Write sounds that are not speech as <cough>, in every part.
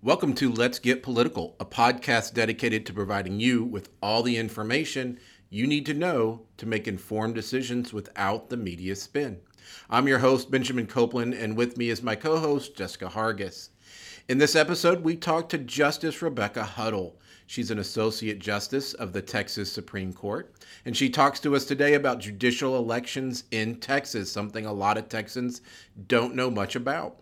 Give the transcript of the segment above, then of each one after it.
Welcome to Let's Get Political, a podcast dedicated to providing you with all the information you need to know to make informed decisions without the media spin. I'm your host, Benjamin Copeland, and with me is my co host, Jessica Hargis. In this episode, we talk to Justice Rebeca Huddle. She's an Associate Justice of the Texas Supreme Court, and she talks to us today about judicial elections in Texas, something a lot of Texans don't know much about.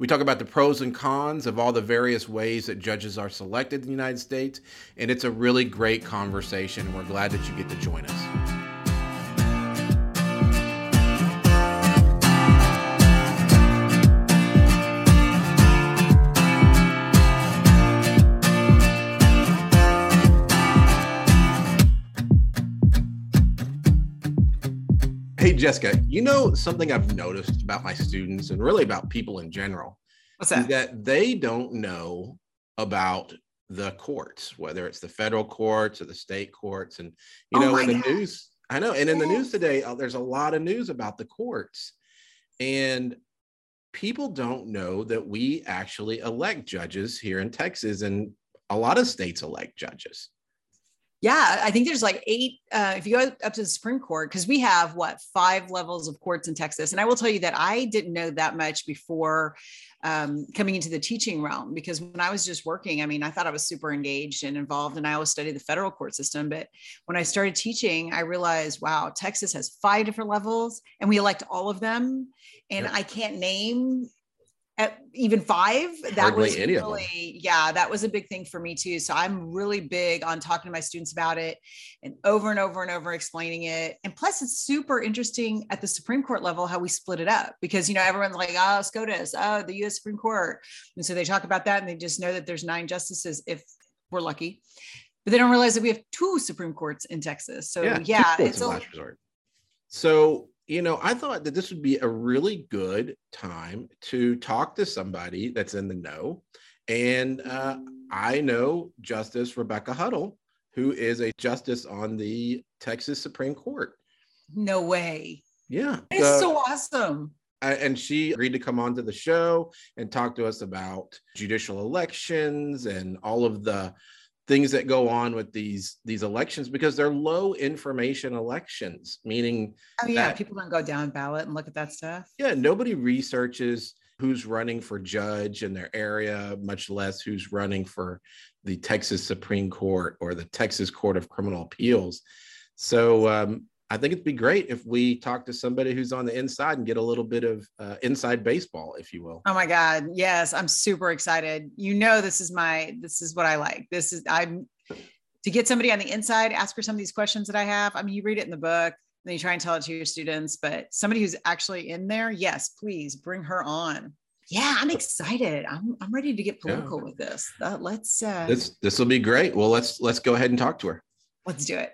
We talk about the pros and cons of all the various ways that judges are selected in the United States, and it's a really great conversation. We're glad that you get to join us. Hey, Jessica, you know something I've noticed about my students and really about people in general? What's that? that they don't know about the courts, whether it's the federal courts or the state courts. And, you Oh know, in the God. news, I know, and in the news today, uh, there's a lot of news about the courts. And people don't know that we actually elect judges here in Texas, and a lot of states elect judges. Yeah, I think there's like eight. Uh, if you go up to the Supreme Court, because we have what five levels of courts in Texas, and I will tell you that I didn't know that much before um, coming into the teaching realm. Because when I was just working, I mean, I thought I was super engaged and involved, and I always studied the federal court system. But when I started teaching, I realized, wow, Texas has five different levels, and we elect all of them, and Yep. I can't name. At even five, that Hardly was any of them. really, yeah, that was a big thing for me too. So I'm really big on talking to my students about it and over and over and over explaining it. And plus, it's super interesting at the Supreme Court level how we split it up because you know everyone's like, oh, SCOTUS, oh, the U.S. Supreme Court, and so they talk about that and they just know that there's nine justices if we're lucky, but they don't realize that we have two Supreme Courts in Texas. So yeah, courts it's a, last resort. So, you know, I thought that this would be a really good time to talk to somebody that's in the know. And uh, I know Justice Rebeca Huddle, who is a justice on the Texas Supreme Court. no way. Yeah. It's uh, so awesome. and she agreed to come onto the show and talk to us about judicial elections and all of the things that go on with these these elections because they're low information elections meaning Oh yeah, that- people don't go down ballot and look at that stuff. yeah nobody researches who's running for judge in their area much less who's running for the texas supreme court or the texas court of criminal appeals so um, i think it'd be great if we talk to somebody who's on the inside and get a little bit of uh, inside baseball if you will Oh my God. Yes, I'm super excited. You know, this is my, this is what I like. This is, I'm to get somebody on the inside, ask her some of these questions that I have. I mean, you read it in the book, then you try and tell it to your students, but somebody who's actually in there, yes, please bring her on. Yeah, I'm excited. I'm, I'm ready to get political with this. Uh, let's, uh, this this will be great well let's let's go ahead and talk to her let's do it.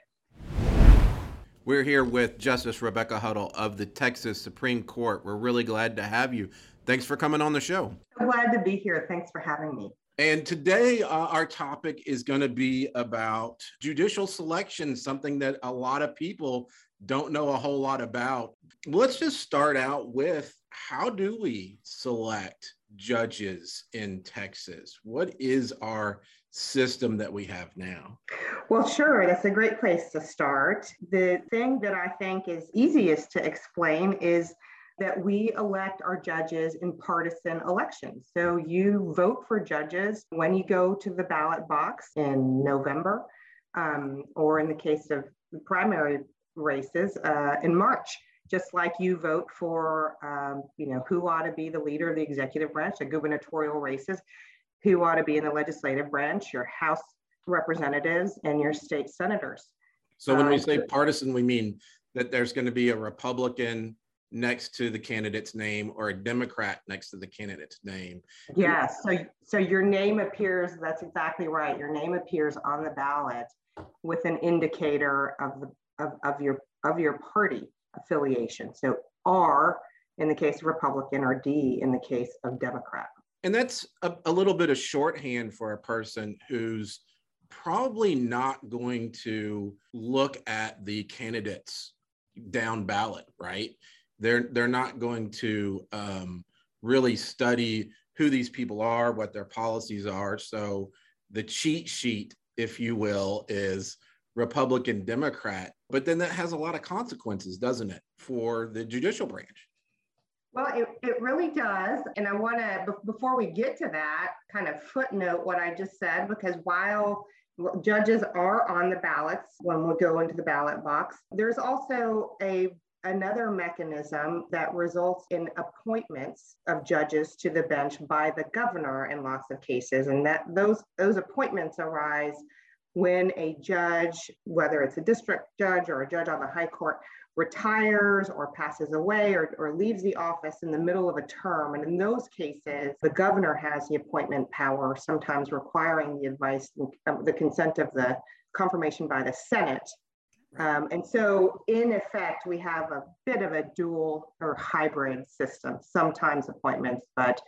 We're here with justice rebeca huddle of the texas supreme court we're really glad to have you thanks for coming on the show I'm glad to be here. Thanks for having me. And today, uh, our topic is going to be about judicial selection, something that a lot of people don't know a whole lot about. Let's just start out with how do we select judges in Texas? What is our system that we have now? Well, sure, that's a great place to start. The thing that I think is easiest to explain is that we elect our judges in partisan elections. So you vote for judges when you go to the ballot box in November, um, or in the case of primary races uh, in March. Just like you vote for, um, you know, who ought to be the leader of the executive branch, the gubernatorial races, who ought to be in the legislative branch, your House representatives, and your state senators. So, when we Uh, say partisan, we mean that there's going to be a Republican next to the candidate's name or a Democrat next to the candidate's name. Yeah, so so your name appears, that's exactly right. Your name appears on the ballot with an indicator of the of, of your of your party affiliation. So R in the case of Republican or D in the case of Democrat. And that's a, a little bit of shorthand for a person who's probably not going to look at the candidates down ballot, right? They're they're not going to um, really study who these people are, what their policies are. So the cheat sheet, if you will, is Republican Democrat. But then that has a lot of consequences, doesn't it, for the judicial branch? Well, it, it really does. And I want to, before we get to that, kind of footnote what I just said, because while judges are on the ballots when we go into the ballot box, there's also a another mechanism that results in appointments of judges to the bench by the governor in lots of cases and that those those appointments arise when a judge whether it's a district judge or a judge on the high court retires or passes away or, or leaves the office in the middle of a term. And in those cases, the governor has the appointment power, sometimes requiring the advice, um, the consent of the confirmation by the Senate. Um, and so, in effect, we have a bit of a dual or hybrid system, sometimes appointments, but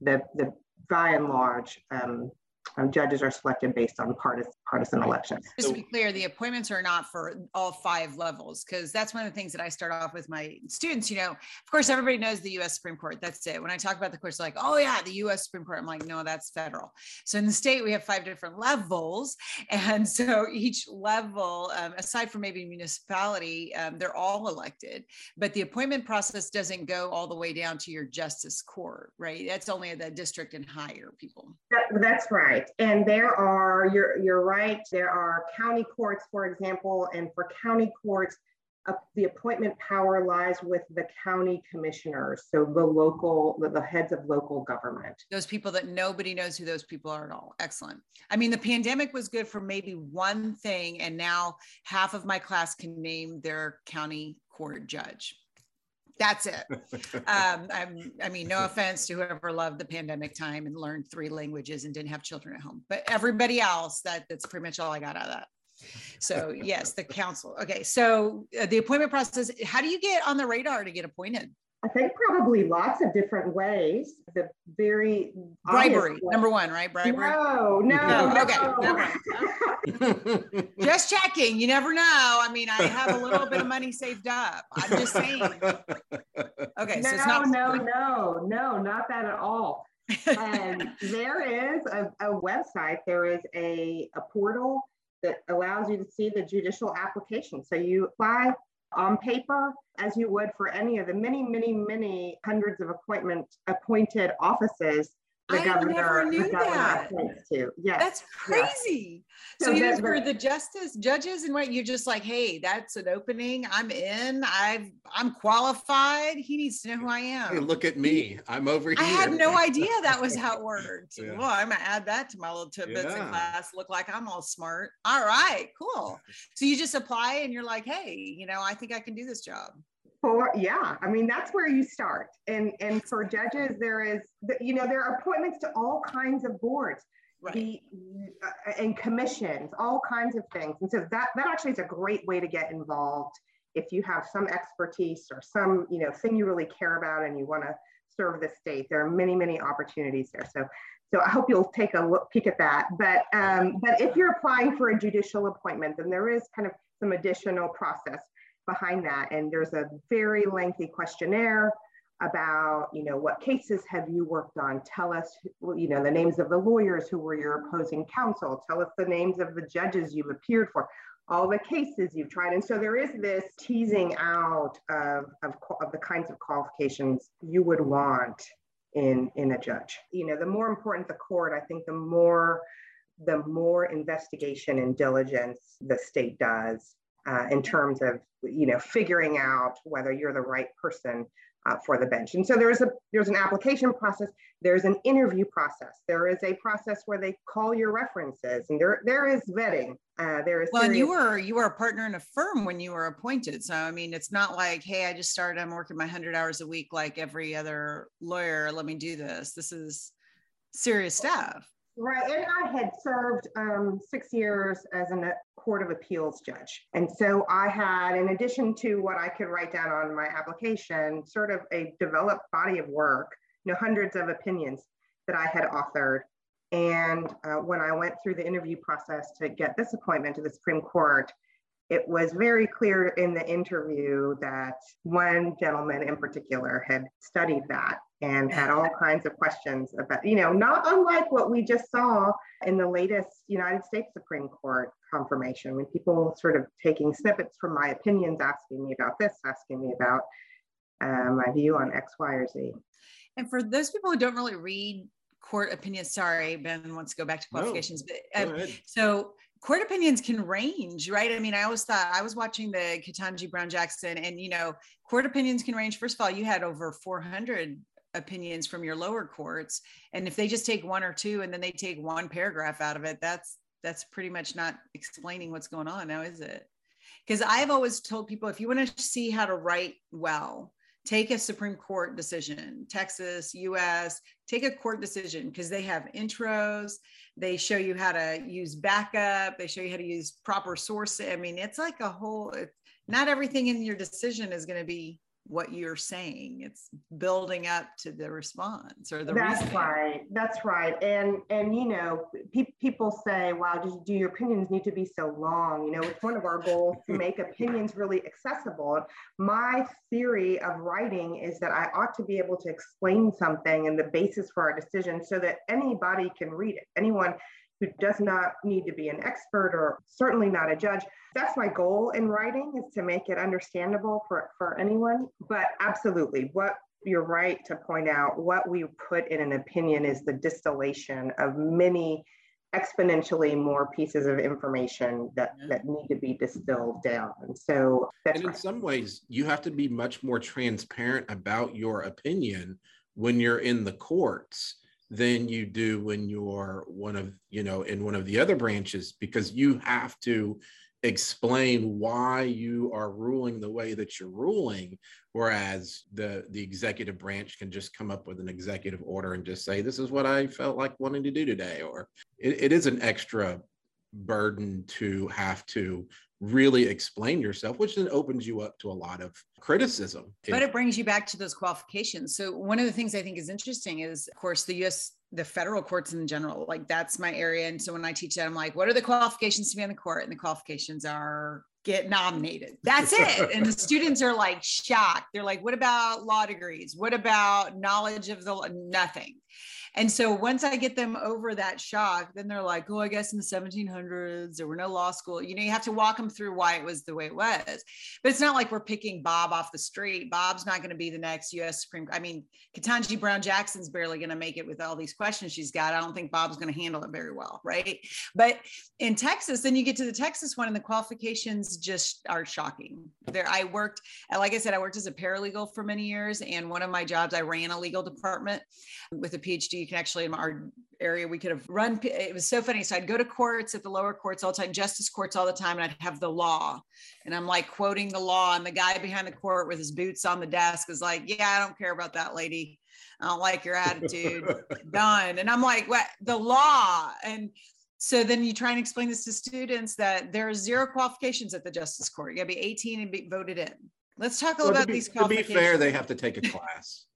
the, the by and large, um, um, judges are selected based on partisan, partisan elections. Just to be clear, the appointments are not for all five levels, because that's one of the things that I start off with my students. You know, of course, everybody knows the US Supreme Court. That's it. When I talk about the courts, like, oh, yeah, the US Supreme Court, I'm like, no, that's federal. So in the state, we have five different levels. <laughs> And so each level, um, aside from maybe municipality, um, they're all elected. But the appointment process doesn't go all the way down to your justice court, right? That's only the district and higher people. That, that's right. And there are, you're, you're right, there are county courts, for example, and for county courts, uh, the appointment power lies with the county commissioners, so the local, the, the heads of local government. Those people that nobody knows who those people are at all. Excellent. I mean, the pandemic was good for maybe one thing, and now half of my class can name their county court judge that's it. Um, <laughs> I'm, I mean, no offense to whoever loved the pandemic time and learned three languages and didn't have children at home, but everybody else, that that's pretty much all I got out of that. So yes, the council. Okay, so uh, the appointment process. How do you get on the radar to get appointed? I think probably lots of different ways. The very bribery, number one, right? Bribery. No, <laughs> no, no. okay. <laughs> just checking. You never know. I mean, I have a little bit of money saved up. I'm just saying. Okay, no, so it's not. No, no, no, not that at all. and there is a, a website. There is a, a portal that allows you to see the judicial application. So you apply on paper as you would for any of the many, many, many hundreds of appointment appointed offices the I governor, never knew that. To. Yes. That's crazy. So, so you for the justice judges and what you're just like, hey, that's an opening. I'm in. I've I'm qualified. He needs to know who I am. Hey, look at me. I'm over here. I had no <laughs> idea that was how it worked. yeah. Well, I'm gonna add that to my little tidbits yeah. in class. Look like I'm all smart. All right, cool. So you just apply and you're like, hey, you know, I think I can do this job for yeah i mean that's where you start. And and for judges there is you know there are appointments to all kinds of boards. Right. the uh, and commissions all kinds of things. And so that that actually is a great way to get involved if you have some expertise or some you know thing you really care about and you want to serve the state. There are many many opportunities there. So so I hope you'll take a look, peek at that. But um, but if you're applying for a judicial appointment, then there is kind of some additional process behind that. And there's a very lengthy questionnaire about, you know, what cases have you worked on? Tell us, you know, the names of the lawyers who were your opposing counsel. Tell us the names of the judges you've appeared for, all the cases you've tried. And so there is this teasing out of, of, of the kinds of qualifications you would want in, in a judge. You know, the more important the court, I think the more the more investigation and diligence the state does uh, in terms of you know figuring out whether you're the right person uh, for the bench. And so there's a there's an application process, there's an interview process, there is a process where they call your references, and there there is vetting. Uh, there is well, serious- and you were you were a partner in a firm when you were appointed. So I mean, it's not like hey, I just started, I'm working my hundred hours a week like every other lawyer. Let me do this. This is serious stuff. Right. And I had served um, six years as a Court of Appeals judge. And so I had, in addition to what I could write down on my application, sort of a developed body of work, you know, hundreds of opinions that I had authored. And uh, when I went through the interview process to get this appointment to the Supreme Court, it was very clear in the interview that one gentleman in particular had studied that and had all kinds of questions about, you know, not unlike what we just saw in the latest United States Supreme Court confirmation, when people sort of taking snippets from my opinions, asking me about this, asking me about uh, my view on X, Y, or Z. And for those people who don't really read court opinions, sorry, Ben wants to go back to qualifications, no, but um, so court opinions can range, right? I mean, I always thought I was watching the Ketanji Brown Jackson, and you know, court opinions can range. First of all, you had over 400 opinions from your lower courts, and if they just take one or two, and then they take one paragraph out of it, that's that's pretty much not explaining what's going on now, is it? Because I've always told people if you want to see how to write well, take a Supreme Court decision, Texas, US, take a court decision because they have intros. They show you how to use backup. They show you how to use proper sources. I mean, it's like a whole, not everything in your decision is going to be what you're saying it's building up to the response or the that's reasoning. right that's right and and you know pe- people say wow do, do your opinions need to be so long you know it's one of our goals to <laughs> make opinions really accessible my theory of writing is that i ought to be able to explain something and the basis for our decision so that anybody can read it anyone who does not need to be an expert or certainly not a judge. That's my goal in writing is to make it understandable for, for anyone. But absolutely, what you're right to point out, what we put in an opinion is the distillation of many exponentially more pieces of information that, that need to be distilled down. And so and in right. some ways, you have to be much more transparent about your opinion when you're in the courts than you do when you're one of you know in one of the other branches because you have to explain why you are ruling the way that you're ruling whereas the the executive branch can just come up with an executive order and just say this is what i felt like wanting to do today or it, it is an extra burden to have to really explain yourself, which then opens you up to a lot of criticism. But it brings you back to those qualifications. So one of the things I think is interesting is, of course, the U.S. the federal courts in general. Like that's my area, and so when I teach that, I'm like, what are the qualifications to be on the court? And the qualifications are get nominated. That's <laughs> it. and the students are like shocked. They're like, what about law degrees? What about knowledge of the nothing? And so once I get them over that shock, then they're like, oh, I guess in the 1700s there were no law school. You know, you have to walk them through why it was the way it was. But it's not like we're picking Bob off the street. Bob's not going to be the next U.S. Supreme. I mean, Ketanji Brown Jackson's barely going to make it with all these questions she's got. I don't think Bob's going to handle it very well, right? But in Texas, then you get to the Texas one, and the qualifications just are shocking. There, I worked, like I said, I worked as a paralegal for many years, and one of my jobs, I ran a legal department with a PhD you can actually in our area we could have run it was so funny. So i'd go to courts at the lower courts all the time justice courts all the time and i'd have the law. And i'm like quoting the law and the guy behind the court with his boots on the desk is like yeah i don't care about that lady. I don't like your attitude. <laughs> Done. And i'm like what? The law? And so then you try and explain this to students that there are zero qualifications at the justice court. You got to be 18 and be voted in. Let's talk well, about be, these qualifications to be fair they have to take a class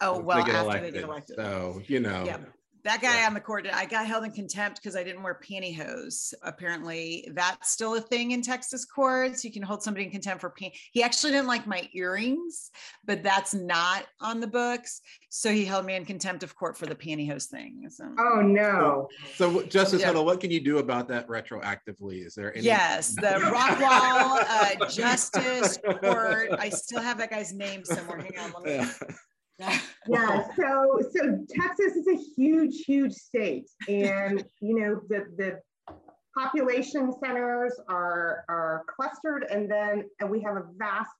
Oh, well, after elected. they get elected. So, you know. Yeah. That guy yeah. on the court, I got held in contempt because I didn't wear pantyhose. Apparently, that's still a thing in Texas courts. You can hold somebody in contempt for pan. He actually didn't like my earrings, but that's not on the books. So he held me in contempt of court for the pantyhose thing. So. Oh no! So, Justice yeah. what can you do about that retroactively? Is there any? Yes, the <laughs> Rockwall uh, Justice Court. I still have that guy's name somewhere. Hang on, let me. Yeah yeah <laughs> so so texas is a huge huge state. And you know the the population centers are are clustered. And then and we have a vast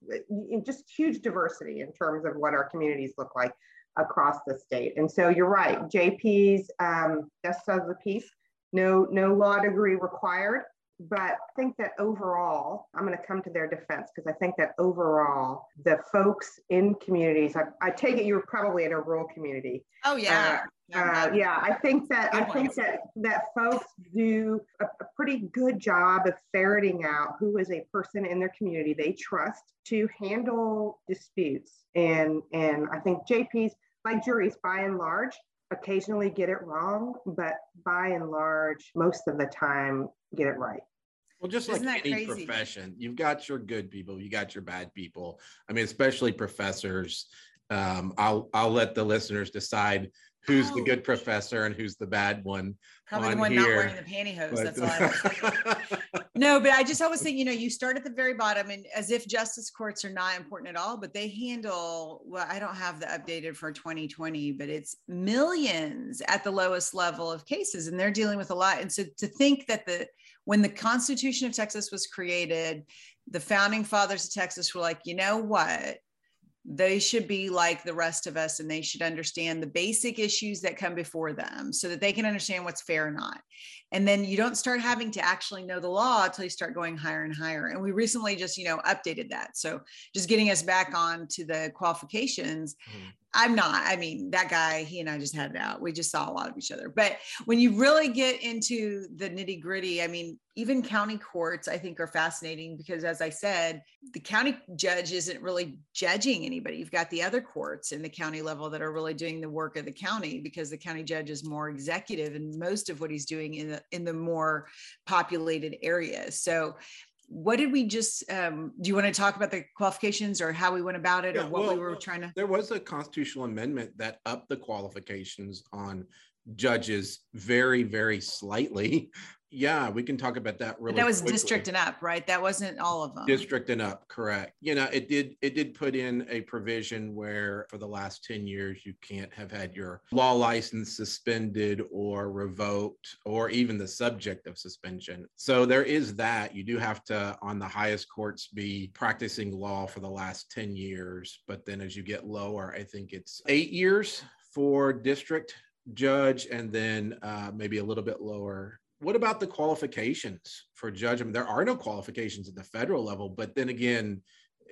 just huge diversity in terms of what our communities look like across the state. And so you're right jp's um justices of the peace no no law degree required but I think that overall, I'm going to come to their defense because I think that overall, the folks in communities, I, I, take it you're probably in a rural community. Oh yeah. Uh, uh, yeah, I think that I think that that folks do a, a, pretty good job of ferreting out who is a person in their community they trust to handle disputes, and and I think JPs like juries by and large occasionally get it wrong, but by and large, most of the time get it right. Well, just Isn't like any crazy? profession, you've got your good people, you got your bad people. I mean, especially professors. Um, I'll I'll let the listeners decide who's the Oh. good professor and who's the bad one. Probably the on one not wearing the pantyhose. But- That's all I <laughs> No, but I just always think, you know, you start at the very bottom and as if justice courts are not important at all, but they handle, well, I don't have the updated for 2020, but it's millions at the lowest level of cases and they're dealing with a lot. And so to think that the, when the Constitution of Texas was created, the founding fathers of Texas were like, you know what? They should be like the rest of us and they should understand the basic issues that come before them so that they can understand what's fair or not. And then you don't start having to actually know the law until you start going higher and higher. And we recently just you know updated that. So just getting us back on to the qualifications Mhm. I'm not i mean that guy he and i just had it out. We just saw a lot of each other. But when you really get into the nitty gritty i mean even county courts i think are fascinating because as i said the county judge isn't really judging anybody. You've got the other courts in the county level that are really doing the work of the county because the county judge is more executive and most of what he's doing in the in the more populated areas. So what did we just um, do you want to talk about the qualifications or how we went about it Yeah, or what well, we were trying to There was a constitutional amendment that upped the qualifications on judges very, very slightly. <laughs> Yeah, we can talk about that really. that was quickly. district and up right that wasn't all of them District and up, correct. You know, it did, it did put in a provision where for the last ten years, you can't have had your law license suspended or revoked, or even the subject of suspension. So there is that. You do have to, on the highest courts, be practicing law for the last ten years. But then as you get lower, I think it's eight years for district judge and then uh, maybe a little bit lower what about the qualifications for judgment? There are no qualifications at the federal level, but then again,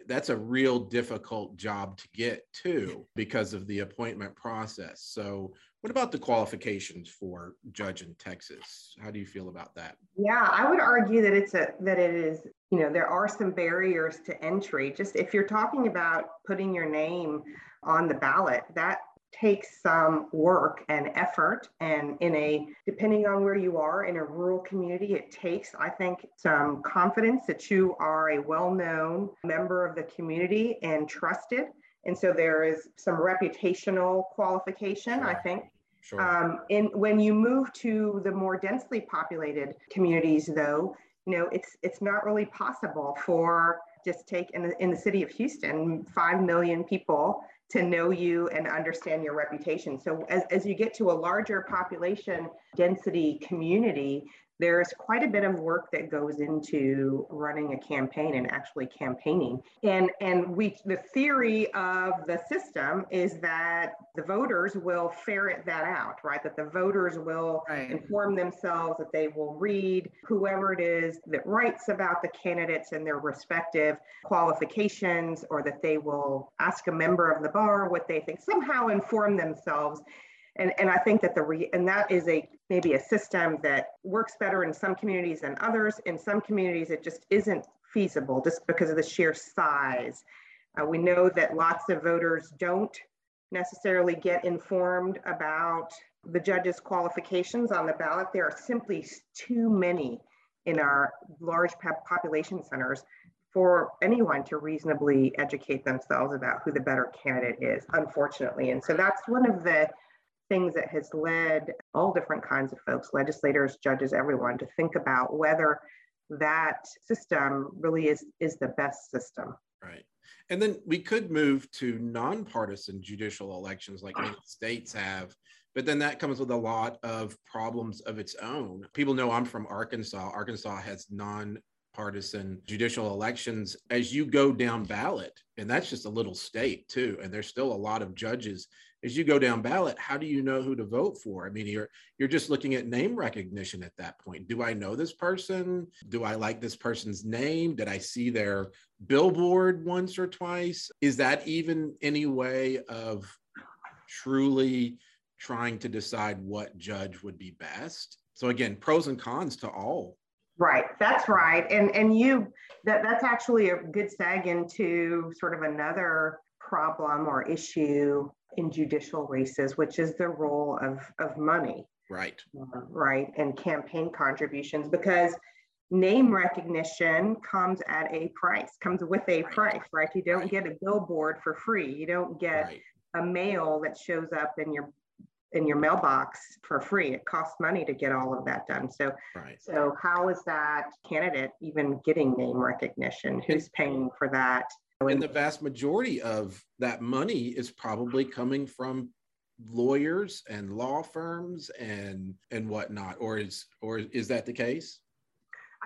that's a real difficult job to get to because of the appointment process. So, what about the qualifications for judge in Texas? How do you feel about that? Yeah, I would argue that it's a that it is, you know, there are some barriers to entry. Just if you're talking about putting your name on the ballot, that takes some work and effort and in a depending on where you are in a rural community it takes i think some confidence that you are a well-known member of the community and trusted. And so there is some reputational qualification i think. Sure. um, and when you move to the more densely populated communities, though, you know, it's it's not really possible for just take in the, in the city of Houston, five million people to know you and understand your reputation. So as, as you get to a larger population density community, there's quite a bit of work that goes into running a campaign and actually campaigning. And and we the theory of the system is that the voters will ferret that out, right? That the voters will right inform themselves, that they will read whoever it is that writes about the candidates and their respective qualifications, or that they will ask a member of the bar what they think, somehow inform themselves. And, and I think that the re, and that is a maybe a system that works better in some communities than others. In some communities, it just isn't feasible just because of the sheer size. Uh, we know that lots of voters don't necessarily get informed about the judge's qualifications on the ballot. There are simply too many in our large population centers for anyone to reasonably educate themselves about who the better candidate is, unfortunately. And so that's one of the things that has led all different kinds of folks, legislators, judges, everyone, to think about whether that system really is is the best system. Right. And then we could move to nonpartisan judicial elections like many states have, but then that comes with a lot of problems of its own. People know I'm from Arkansas. Arkansas has nonpartisan judicial elections as you go down ballot. And that's just a little state too. And there's still a lot of judges. As you go down ballot, how do you know who to vote for? I mean, you're you're just looking at name recognition at that point. Do I know this person? Do I like this person's name? Did I see their billboard once or twice? Is that even any way of truly trying to decide what judge would be best? So again, pros and cons to all. Right, that's right. And and you that that's actually a good seg into sort of another problem or issue in judicial races, which is the role of of money. Right. Um, right, and campaign contributions because name recognition comes at a price, comes with a Right. price, right? You don't Right. get a billboard for free. You don't get Right. a mail that shows up in your in your mailbox for free. It costs money to get all of that done. So Right. so how is that candidate even getting name recognition? Who's paying for that? And the vast majority of that money is probably coming from lawyers and law firms and and whatnot. Or is or is that the case?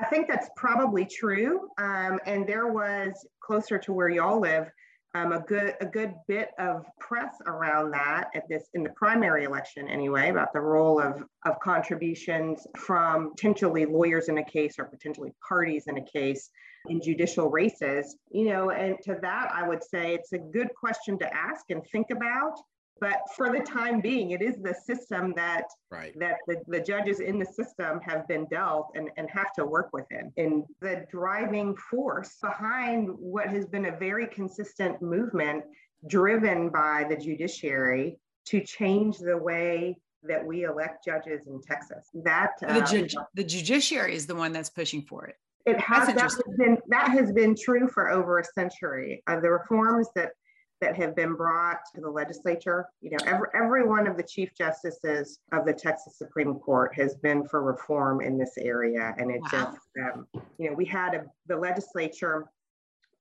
I think that's probably true. Um, and there was closer to where y'all live, um, a good a good bit of press around that at this in the primary election anyway about the role of of contributions from potentially lawyers in a case or potentially parties in a case in judicial races. You know, and to that I would say it's a good question to ask and think about. But for the time being, it is the system that Right. that the, the judges in the system have been dealt and, and have to work within. And the driving force behind what has been a very consistent movement driven by the judiciary to change the way that we elect judges in Texas. That The, uh, ju- the judiciary is the one that's pushing for it. it has that has been that has been true for over a century. Uh, the reforms that that have been brought to the legislature, you know, every every one of the chief justices of the Texas Supreme Court has been for reform in this area, and it Wow. just, um, you know, we had a, the legislature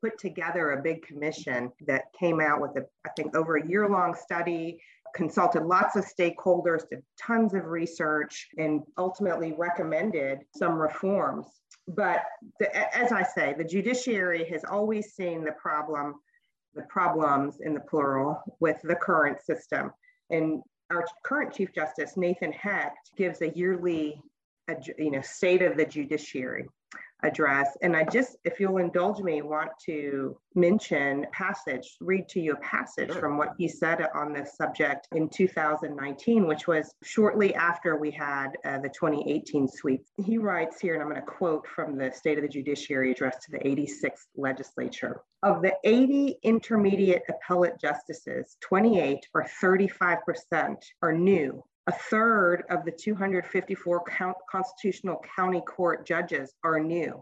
put together a big commission that came out with a, I think, over a year long study consulted lots of stakeholders, did tons of research, and ultimately recommended some reforms. But the, as I say, the judiciary has always seen the problem, the problems in the plural with the current system. And our current Chief Justice, Nathan Hecht, gives a yearly you know, state of the judiciary address. And I just, if you'll indulge me, want to mention passage, read to you a passage Sure. from what he said on this subject in 2019, which was shortly after we had uh, the 2018 sweep. He writes here, and I'm going to quote from the State of the Judiciary address to the 86th legislature. Of the 80 intermediate appellate justices, 28 or 35% are new a third of the 254 count constitutional county court judges are new.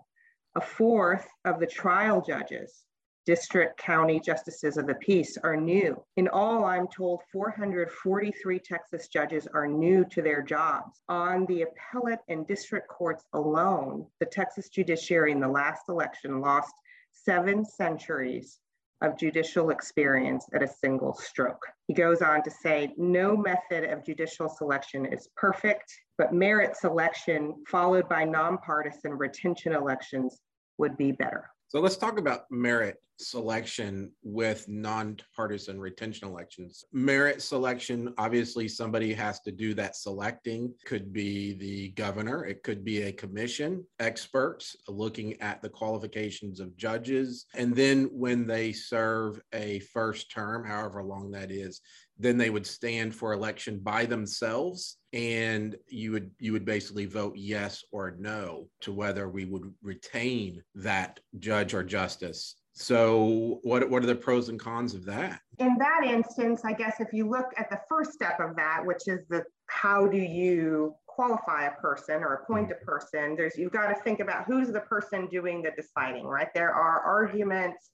A fourth of the trial judges, district county justices of the peace, are new. In all, I'm told 443 Texas judges are new to their jobs. On the appellate and district courts alone, the Texas judiciary in the last election lost seven centuries of judicial experience at a single stroke. He goes on to say, no method of judicial selection is perfect, but merit selection followed by nonpartisan retention elections would be better. So let's talk about merit selection with nonpartisan retention elections. Merit selection, obviously, somebody has to do that selecting. Could be the governor, it could be a commission, experts looking at the qualifications of judges. And then when they serve a first term, however long that is, then they would stand for election by themselves and you would you would basically vote yes or no to whether we would retain that judge or justice. So what what are the pros and cons of that? In that instance, I guess if you look at the first step of that, which is the how do you qualify a person or appoint a mm-hmm. person, there's you've got to think about who's the person doing the deciding, right? There are arguments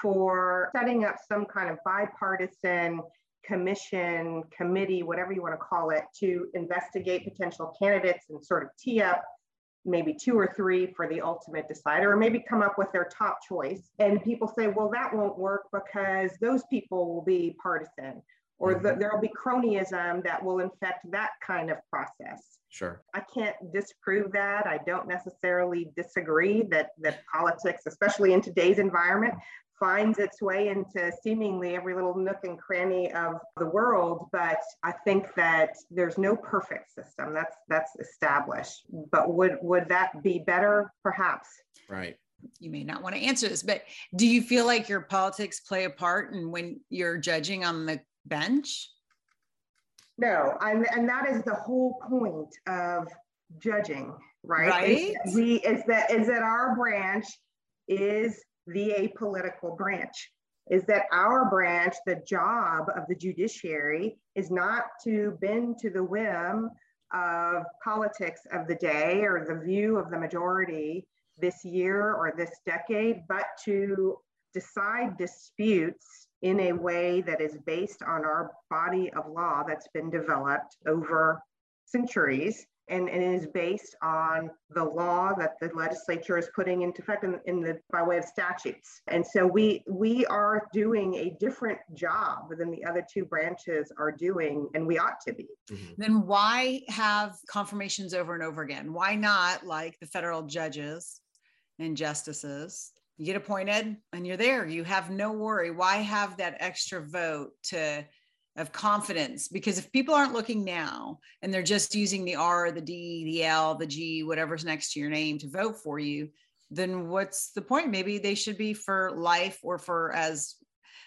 for setting up some kind of bipartisan commission, committee, whatever you want to call it, to investigate potential candidates and sort of tee up maybe two or three for the ultimate decider, or maybe come up with their top choice. And people say, well, that won't work because those people will be partisan, or the, mm-hmm. there'll be cronyism that will infect that kind of process. sure I can't disprove that. I don't necessarily disagree that that politics, especially in today's environment, finds its way into seemingly every little nook and cranny of the world. But I think that there's no perfect system. That's that's established. But would would that be better? Perhaps. right You may not want to answer this, but do you feel like your politics play a part in when you're judging on the bench? No, and, and that is the whole point of judging, right? Right. Is we is that is that our branch is the apolitical branch. Is that our branch, the job of the judiciary is not to bend to the whim of politics of the day or the view of the majority this year or this decade, but to decide disputes in a way that is based on our body of law that's been developed over centuries and, and is based on the law that the legislature is putting into effect in, in the by way of statutes. And so we we are doing a different job than the other two branches are doing, and we ought to be. Mm-hmm. Then why have confirmations over and over again? Why not like the federal judges and justices? You get appointed and you're there. You have no worry. Why have that extra vote to of confidence because if people aren't looking now and they're just using the R, the D, the L, the G, whatever's next to your name to vote for you, then what's the point? Maybe they should be for life or for, as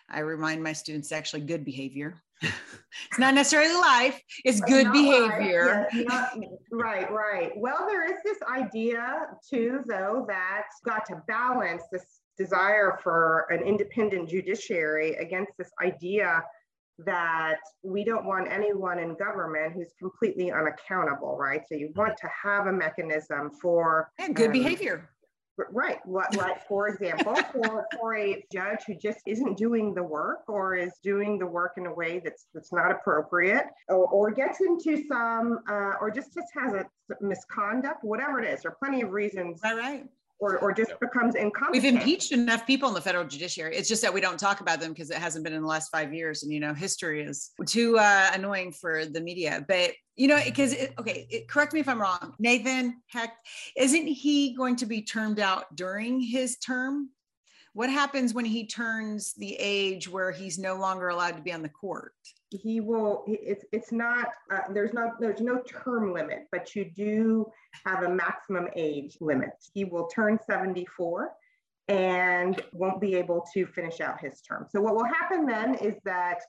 I remind my students, actually good behavior. <laughs> it's not necessarily life, it's good not behavior. Not, right, right. Well, there is this idea too, though, that's got to balance this desire for an independent judiciary against this idea that we don't want anyone in government who's completely unaccountable, right? So you want to have a mechanism for and good um, behavior. Right. What, like, for example, <laughs> for, for a judge who just isn't doing the work or is doing the work in a way that's that's not appropriate or, or gets into some uh, or just, just has a misconduct, whatever it is, there are plenty of reasons right, right or, or just becomes incompetent. We've impeached enough people in the federal judiciary. It's just that we don't talk about them because it hasn't been in the last five years. And, you know, history is too uh, annoying for the media. But, you know, because, okay, it, correct me if I'm wrong. Nathan Hecht, isn't he going to be termed out during his term? What happens when he turns the age where he's no longer allowed to be on the court? He will it's it's not uh, there's no there's no term limit but you do have a maximum age limit. He will turn 74 and won't be able to finish out his term. So what will happen then is that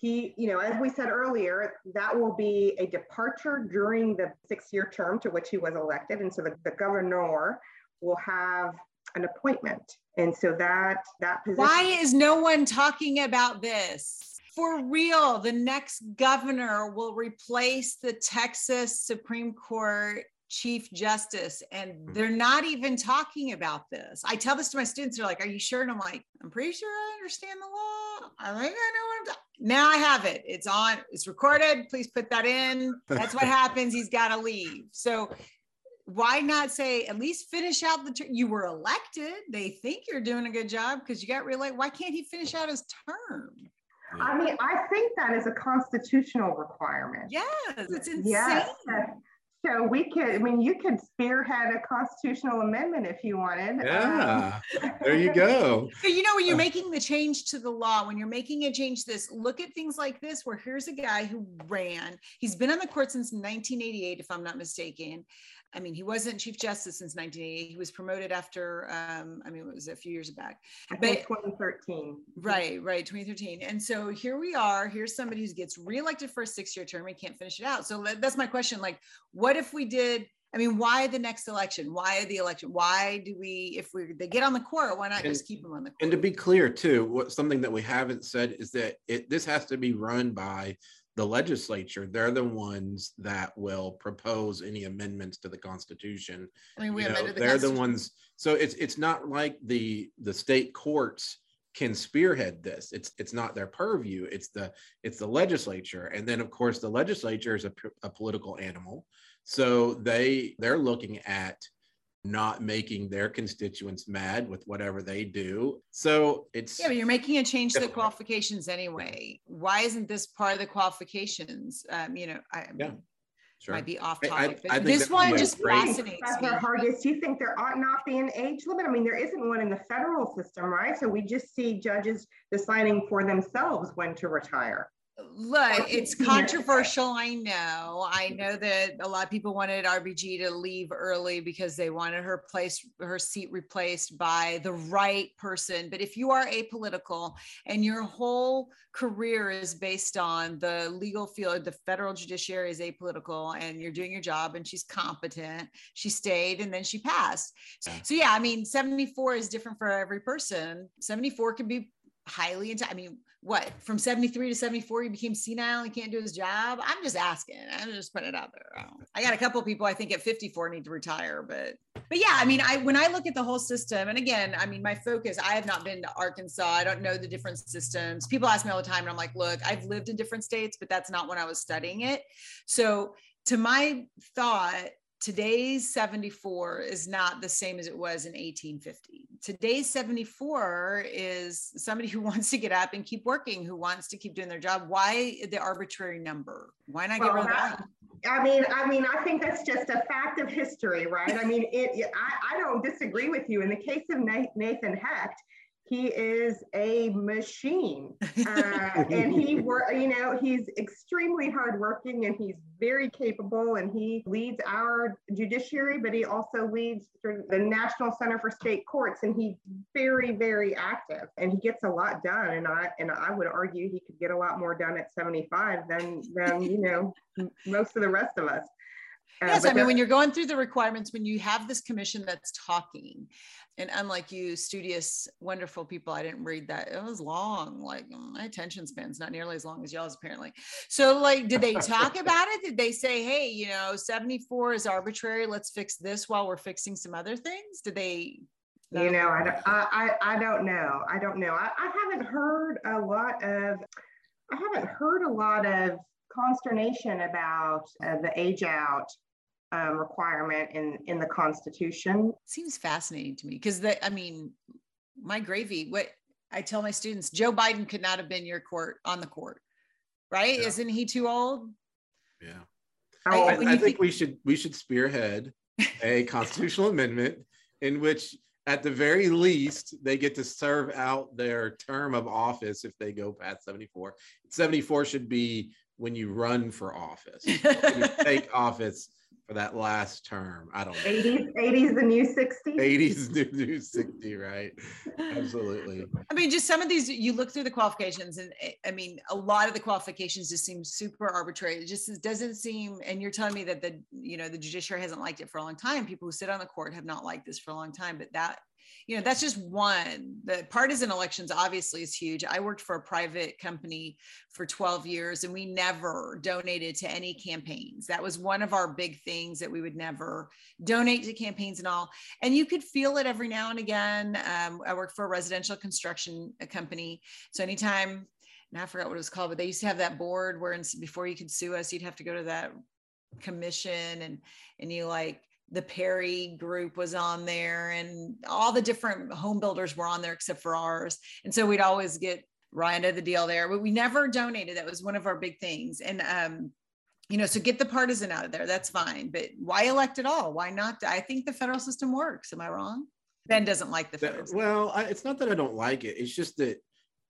he you know as we said earlier that will be a departure during the six year term to which he was elected. And so the, the governor will have an appointment. And so that that position why is no one talking about this for real, the next governor will replace the Texas Supreme Court Chief Justice. And hmm. they're not even talking about this. I tell this to my students, they're like, Are you sure? And I'm like, I'm pretty sure I understand the law. I think I know what I'm talking. Now I have it. It's on, it's recorded. Please put that in. That's what <laughs> happens. He's got to leave. So why not say at least finish out the term? You were elected. They think you're doing a good job because you got reelected. Why can't he finish out his term? I mean, I think that is a constitutional requirement. Yes, it's insane. Yes. So we could, I mean, you could spearhead a constitutional amendment if you wanted. Yeah, um, <laughs> there you go. So, you know, when you're making the change to the law, when you're making a change to this, look at things like this, where here's a guy who ran, he's been on the court since 1988, if I'm not mistaken. I mean, he wasn't Chief Justice since 1988. He was promoted after, um, I mean, it was a few years back. But, 2013. Right, right, 2013. And so here we are. Here's somebody who gets reelected for a six-year term. He can't finish it out. So that's my question. Like, what if we did? I mean, why the next election? Why the election? Why do we, if we they get on the court, why not and, just keep them on the court? And to be clear, too, what something that we haven't said is that it this has to be run by the legislature they're the ones that will propose any amendments to the constitution. I mean we you know, the they're the ones so it's it's not like the the state courts can spearhead this. It's it's not their purview. It's the it's the legislature. And then of course the legislature is a, a political animal. So they they're looking at not making their constituents mad with whatever they do. So it's yeah, but you're making a change to the qualifications anyway. Why isn't this part of the qualifications? Um, you know, I yeah. Sure. Might be off topic, I, I, I this one just fascinates me. Hargis, do you think there ought not be an age limit? I mean, there isn't one in the federal system, right? So we just see judges deciding for themselves when to retire look, it's controversial. I know. I know that a lot of people wanted RBG to leave early because they wanted her place, her seat replaced by the right person. But if you are apolitical and your whole career is based on the legal field, the federal judiciary is apolitical, and you're doing your job, and she's competent, she stayed, and then she passed. So, so yeah, I mean, 74 is different for every person. 74 can be highly into i mean what from 73 to 74 he became senile and can't do his job? I'm just asking i'm just putting it out there i got a couple people i think at 54 need to retire but but yeah i mean i when i look at the whole system and again i mean my focus i have not been to arkansas i don't know the different systems people ask me all the time and i'm like look i've lived in different states but that's not when i was studying it. So to my thought today's 74 is not the same as it was in 1850. Today's 74 is somebody who <laughs> wants to get up and keep working, who wants to keep doing their job. Why the arbitrary number? Why not well, get rid of that? I mean, I mean, I think that's just a fact of history, right? I mean, it. I, I don't disagree with you. In the case of Nathan Hecht, he is a machine uh, <laughs> and he work you know he's extremely hardworking and he's very capable and he leads our judiciary but he also leads the national center for state courts and he's very very active and he gets a lot done and i and i would argue he could get a lot more done at 75 than than you know <laughs> most of the rest of us yes, I mean, when you're going through the requirements, when you have this commission that's talking, and unlike you, studious, wonderful people, I didn't read that. It was long. Like my attention span's not nearly as long as y'all's, apparently. So, like, did they talk <laughs> about it? Did they say, "Hey, you know, 74 is arbitrary. Let's fix this while we're fixing some other things"? Did they? You know, I don't, I, I don't know. I don't know. I, I haven't heard a lot of. I haven't heard a lot of consternation about uh, the age out um, requirement in in the Constitution. Seems fascinating to me because the I mean, my gravy. What I tell my students, Joe Biden could not have been your court on the court, right? Yeah. Isn't he too old? Yeah. I, I, I think, think we should we should spearhead a <laughs> constitutional amendment in which at the very least they get to serve out their term of office if they go past 74 74 should be when you run for office you <laughs> take office for that last term. I don't know. 80s, 80s the new 60s. 80s new, new 60, right? Absolutely. I mean, just some of these, you look through the qualifications, and eh, I mean, a lot of the qualifications just seem super arbitrary. It just doesn't seem, and you're telling me that the, you know, the judiciary hasn't liked it for a long time. People who sit on the court have not liked this for a long time, but that you know that's just one. The partisan elections obviously is huge. I worked for a private company for 12 years and we never donated to any campaigns. That was one of our big things that we would never donate to campaigns and all. And you could feel it every now and again. Um, i worked for a residential construction company. So anytime now I forgot what it was called, but they used to have that board where before you could sue us, you'd have to go to that commission and and you like the Perry group was on there and all the different home builders were on there except for ours. And so we'd always get Ryan did the deal there, but we never donated. That was one of our big things. And um, you know, so get the partisan out of there. That's fine. But why elect at all? Why not? I think the federal system works. Am I wrong? Ben doesn't like the federal. System. Well, I, it's not that I don't like it. It's just that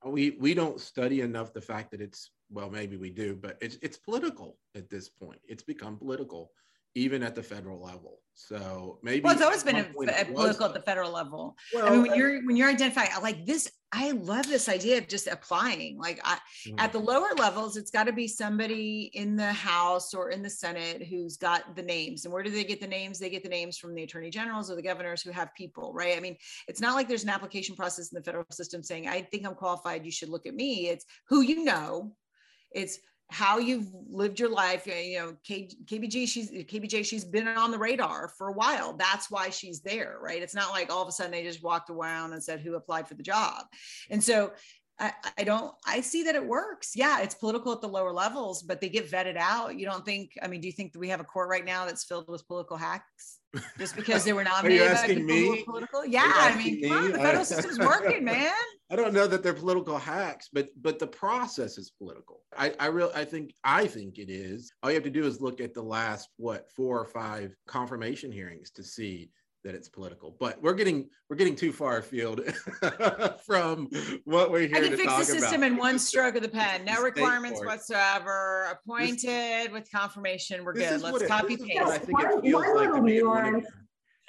we we don't study enough the fact that it's well, maybe we do, but it's it's political at this point. It's become political even at the federal level. So maybe well, it's always been a, a political at the federal level. Well, I mean, when you're when you're identifying, like this, I love this idea of just applying. Like I, mm-hmm. at the lower levels, it's got to be somebody in the House or in the Senate who's got the names. And where do they get the names? They get the names from the attorney generals or the governors who have people, right? I mean, it's not like there's an application process in the federal system saying, "I think I'm qualified. You should look at me." It's who you know. It's how you've lived your life. You know, K, KBG, she's KBJ, she's been on the radar for a while. That's why she's there, right? It's not like all of a sudden they just walked around and said who applied for the job. And so I, I, don't I see that it works. Yeah, it's political at the lower levels, but they get vetted out. You don't think, I mean, do you think that we have a court right now that's filled with political hacks just <laughs> because they were nominated by people me? who were political? Yeah, I mean, come on, the federal <laughs> system's working, man. I don't know that they're political hacks, but but the process is political. I I real I think I think it is. All you have to do is look at the last what four or five confirmation hearings to see that it's political. But we're getting we're getting too far afield <laughs> from what we're here I can fix the system in one stroke of the pen. No <laughs> requirements whatsoever. Appointed this, with confirmation. We're good. Let's it, copy paste. I think one, it feels one like little nuance.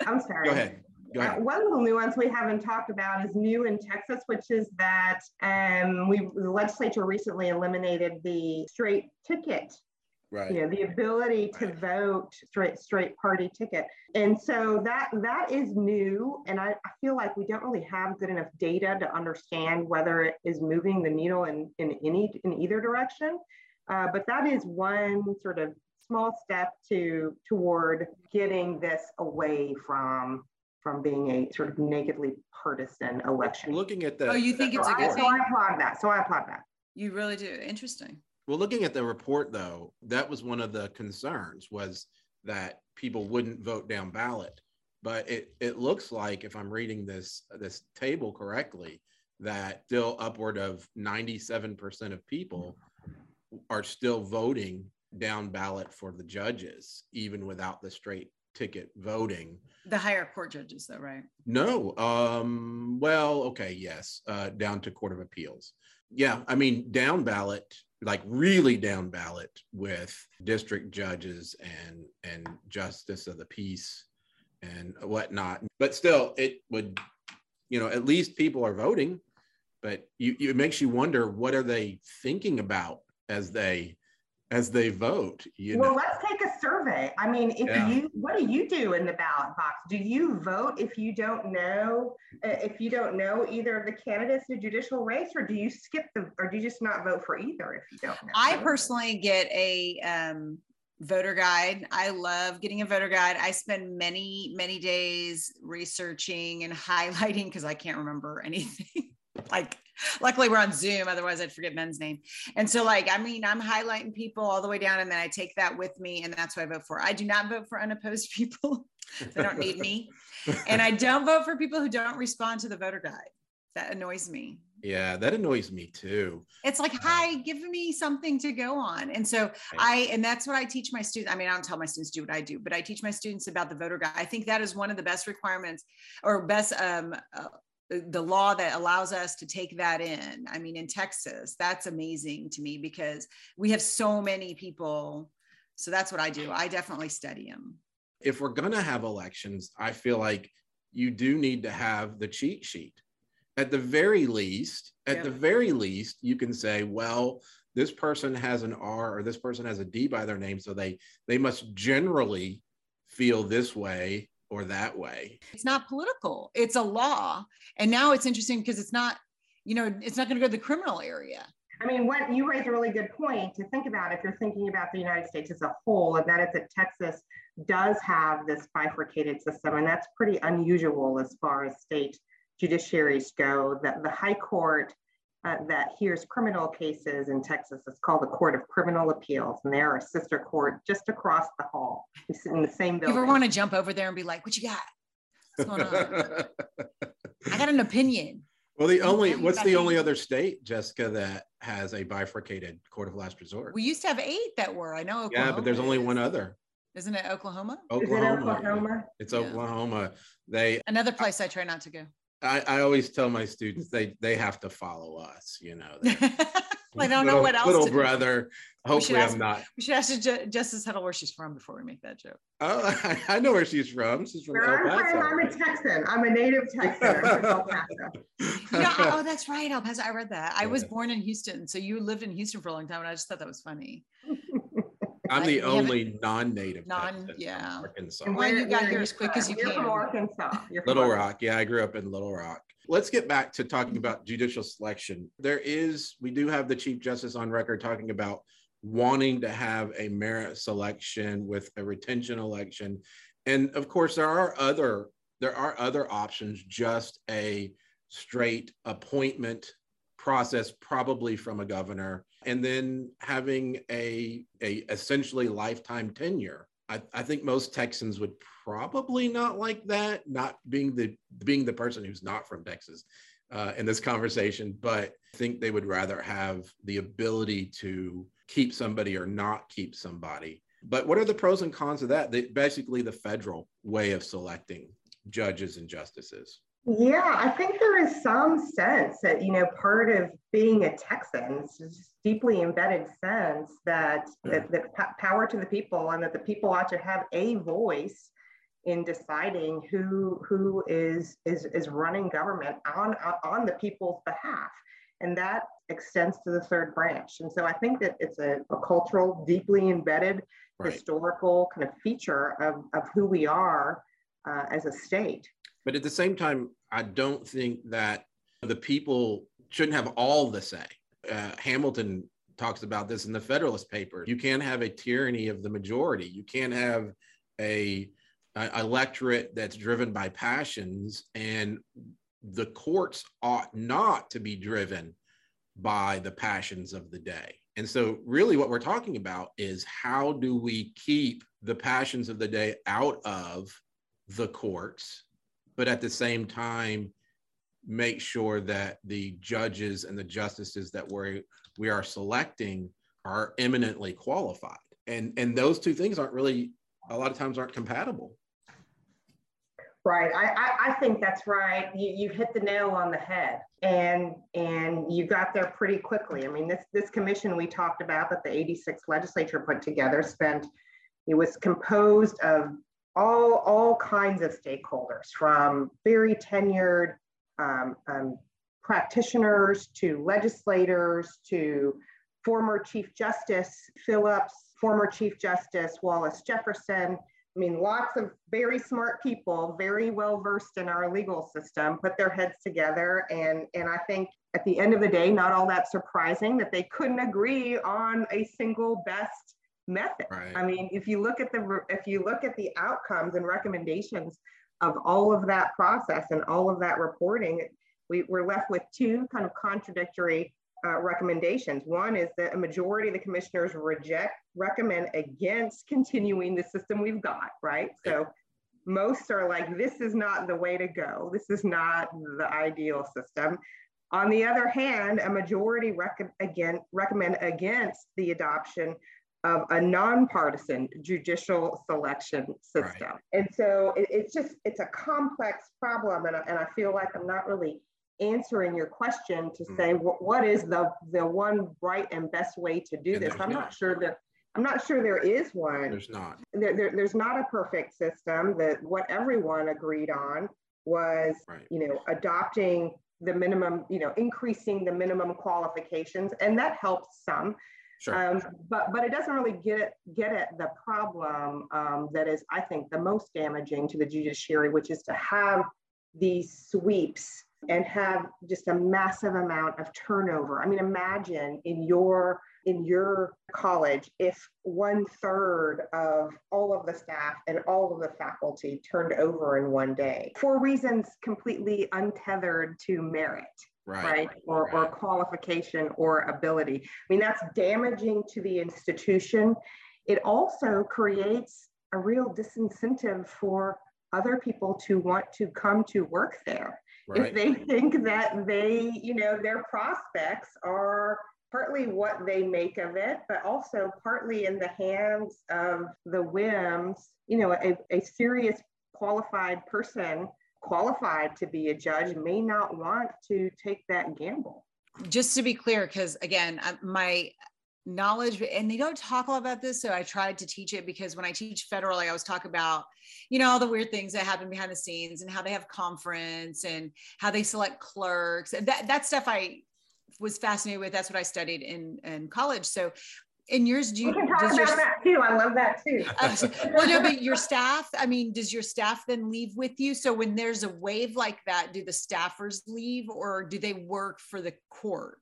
I'm sorry. Go ahead. Go ahead. Uh, one little nuance we haven't talked about is new in Texas, which is that um, we the legislature recently eliminated the straight ticket right. you know the ability to Right. vote straight straight party ticket and so that that is new and I, I feel like we don't really have good enough data to understand whether it is moving the needle in in any in either direction uh, but that is one sort of small step to toward getting this away from from being a sort of nakedly partisan election Looking at the Oh, you think it's a good thing? so thing? I applaud that so I applaud that You really do. Interesting. Well, looking at the report though, that was one of the concerns was that people wouldn't vote down ballot. But it it looks like if I'm reading this this table correctly, that still upward of 97% of people are still voting down ballot for the judges, even without the straight ticket voting. The higher court judges, though, right? No. Um, well, okay, yes. Uh, down to Court of Appeals. Yeah, I mean, down ballot, like really down ballot with district judges and and justice of the peace and whatnot. But still, it would, you know, at least people are voting. But you, you it makes you wonder what are they thinking about as they as they vote. You well, know, let's take a survey. I mean, if Yeah. you, what do you do in the ballot box? Do you vote if you don't know, uh, if you don't know either of the candidates in the judicial race, or do you skip the, or do you just not vote for either if you don't know? I personally get a um, voter guide. I love getting a voter guide. I spend many, many days researching and <laughs> highlighting because I can't remember anything. <laughs> like, <laughs> luckily we're on Zoom, otherwise I'd forget Ben's name. And so, like, I mean, I'm highlighting people all the way down, and then I take that with me, and that's what I vote for. I do not vote for unopposed <laughs> people. they don't need me, and I don't vote for people who don't respond to the voter guide. That annoys me. yeah, that annoys me too. It's like, hi, give me something to go on. And so I, and that's what I teach my students. I mean, I don't tell my students to do what I do, but I teach my students about the voter guide. I think that is one of the best requirements or best, um, uh, the law that allows us to take that in. I mean, in Texas, that's amazing to me because we have so many people. So that's what I do. I definitely study them. if we're going to have elections, I feel like you do need to have the cheat sheet. At the very least, at Yeah. the very least, you can say, well, this person has an R or this person has a D by their name, so they they must generally feel this way or that way. It's not political, it's a law. And now it's interesting because it's not, you know, it's not going to go to the criminal area. I mean, what you raise a really good point to think about if you're thinking about the United States as a whole, and that is that Texas does have this bifurcated system, and that's pretty unusual as far as state judiciaries go. That the High Court uh, that hears criminal cases in Texas It's called the Court of Criminal Appeals, and they're a sister court just across the hall. We sit in the same building. You building. ever want to jump over there and be like, what you got? What's going on? I got an opinion. well, the only what's the it. only other state, Jessica, that has a bifurcated court of last resort? We used to have eight that were. I know. yeah, but there's only one other. Isn't it Oklahoma? Is it Oklahoma. Oklahoma? It's Yeah. Oklahoma. They Another place I try not to go. I, I always tell my students they they have to follow us, you know. <laughs> I don't know what else. Little to brother. We Hopefully, ask- I'm not. We should ask Ju- Justice Huddle where she's from before we make that joke. Oh, I, <laughs> I know where she's from. She's from Where El I'm from, I'm a Texan. I'm a native Texan. I'm from El Paso. <laughs> You know, oh, that's right. El Paso. I read that. I was born in Houston. So you lived in Houston for a long time. And I just thought that was funny. I'm I- the we only non-native Non- Texan from yeah. Arkansas. And Well, you got here as quick as you You're from. Arkansas. You're from Little Arkansas. Rock. Yeah, I grew up in Little Rock. Let's get back to talking about judicial selection. There is, we do have the Chief Justice on record talking about wanting to have a merit selection with a retention election. And of course, there are other there are other options, just a straight appointment process, probably from a governor, and then having a, a essentially lifetime tenure. I, I think most Texans would probably not like that, not being the being the person who's not from Texas uh, in this conversation, but I think they would rather have the ability to keep somebody or not keep somebody. But what are the pros and cons of that? They, basically, the federal way of selecting judges and justices. Yeah, I think there is some sense that, you know, part of being a Texan is just deeply embedded sense that, that, that po- power to the people and that the people ought to have a voice in deciding who who is is is running government on on the people's behalf. And that extends to the third branch. And so I think that it's a, a cultural, deeply embedded right. historical kind of feature of, of who we are uh, as a state. But at the same time, I don't think that the people shouldn't have all the say. Uh, Hamilton talks about this in the Federalist Papers. You can't have a tyranny of the majority. You can't have a, a electorate that's driven by passions, and the courts ought not to be driven by the passions of the day. And so, really, what we're talking about is how do we keep the passions of the day out of the courts, but at the same time, make sure that the judges and the justices that we we are selecting are eminently qualified. And and those two things aren't really a lot of times aren't compatible. Right. I, I, I, think that's right. You, you hit the nail on the head and and you got there pretty quickly. I mean, this this commission we talked about that the 86 legislature put together spent it was composed of all all kinds of stakeholders from very tenured um, um, practitioners to legislators to former Chief Justice Phillips, former Chief Justice Wallace Jefferson, I mean, lots of very smart people, very well versed in our legal system, put their heads together. And, and I think at the end of the day, not all that surprising that they couldn't agree on a single best method. Right. I mean, if you look at the if you look at the outcomes and recommendations of all of that process and all of that reporting, we, we're left with two kind of contradictory uh, recommendations. One is that a majority of the commissioners reject, recommend against continuing the system we've got, right? So most are like, this is not the way to go. This is not the ideal system. On the other hand, a majority rec- again, recommend against the adoption of a nonpartisan judicial selection system. Right. And so it, it's just, it's a complex problem. And, and I feel like I'm not really answering your question to mm. say what, what is the the one right and best way to do and this i'm not. not sure that i'm not sure there is one there's not there, there, there's not a perfect system that what everyone agreed on was right. you know adopting the minimum you know increasing the minimum qualifications and that helps some Sure. Um, but but it doesn't really get it get at the problem um, that is I think the most damaging to the judiciary, which is to have these sweeps and have just a massive amount of turnover. I mean, imagine in your in your college if one third of all of the staff and all of the faculty turned over in one day for reasons completely untethered to merit. Right, right? Or, right. or qualification or ability. I mean, that's damaging to the institution. It also creates a real disincentive for other people to want to come to work there right. if they <laughs> think that they, you know, their prospects are partly what they make of it, but also partly in the hands of the whims, you know, a, a serious qualified person qualified to be a judge may not want to take that gamble. Just to be clear, because again, uh, my knowledge and they don't talk a lot about this so i tried to teach it because when i teach federal i always talk about you know all the weird things that happen behind the scenes and how they have conference and how they select clerks. And that, that stuff i was fascinated with. That's what i studied in in college. So in yours do you we can talk about your, that too i love that too uh, <laughs> well no but your staff i mean does your staff then leave with you so when there's a wave like that do the staffers leave or do they work for the court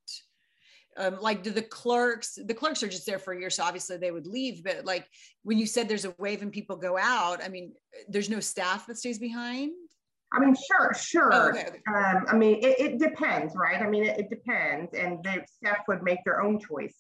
um, like do the clerks the clerks are just there for a year so obviously they would leave but like when you said there's a wave and people go out i mean there's no staff that stays behind I mean, sure, sure. Oh, okay. um, I mean, it, it, depends, right? I mean, it, it, depends, and the staff would make their own choice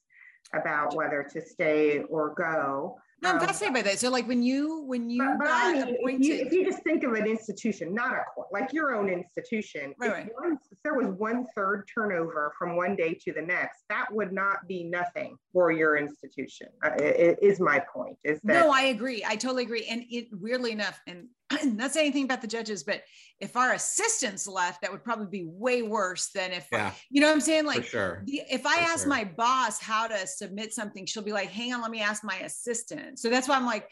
about whether to stay or go. No, I'm um, fascinated by that. So, like when you when you but, but I mean, appointed, if you, if you, just think of an institution, not a court, like your own institution, right, right. One, if there was one third turnover from one day to the next, that would not be nothing for your institution. Uh, is my point. Is that no? I agree. I totally agree. And it weirdly enough, and <clears throat> not saying anything about the judges, but if our assistants left, that would probably be way worse than if, yeah, you know what I'm saying? Like, sure. if I for ask sure. my boss how to submit something, she'll be like, hang on, let me ask my assistant. So that's why I'm like,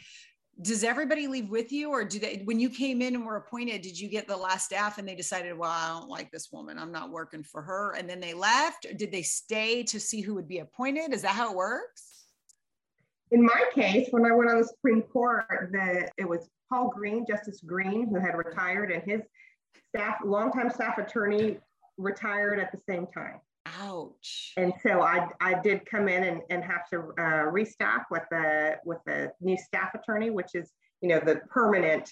does everybody leave with you or do they when you came in and were appointed did you get the last staff and they decided well i don't like this woman i'm not working for her and then they left or did they stay to see who would be appointed is that how it works in my case when i went on the supreme court that it was paul green justice green who had retired and his staff longtime staff attorney retired at the same time Ouch. And so I, I did come in and, and have to uh, restaff with the with the new staff attorney, which is you know the permanent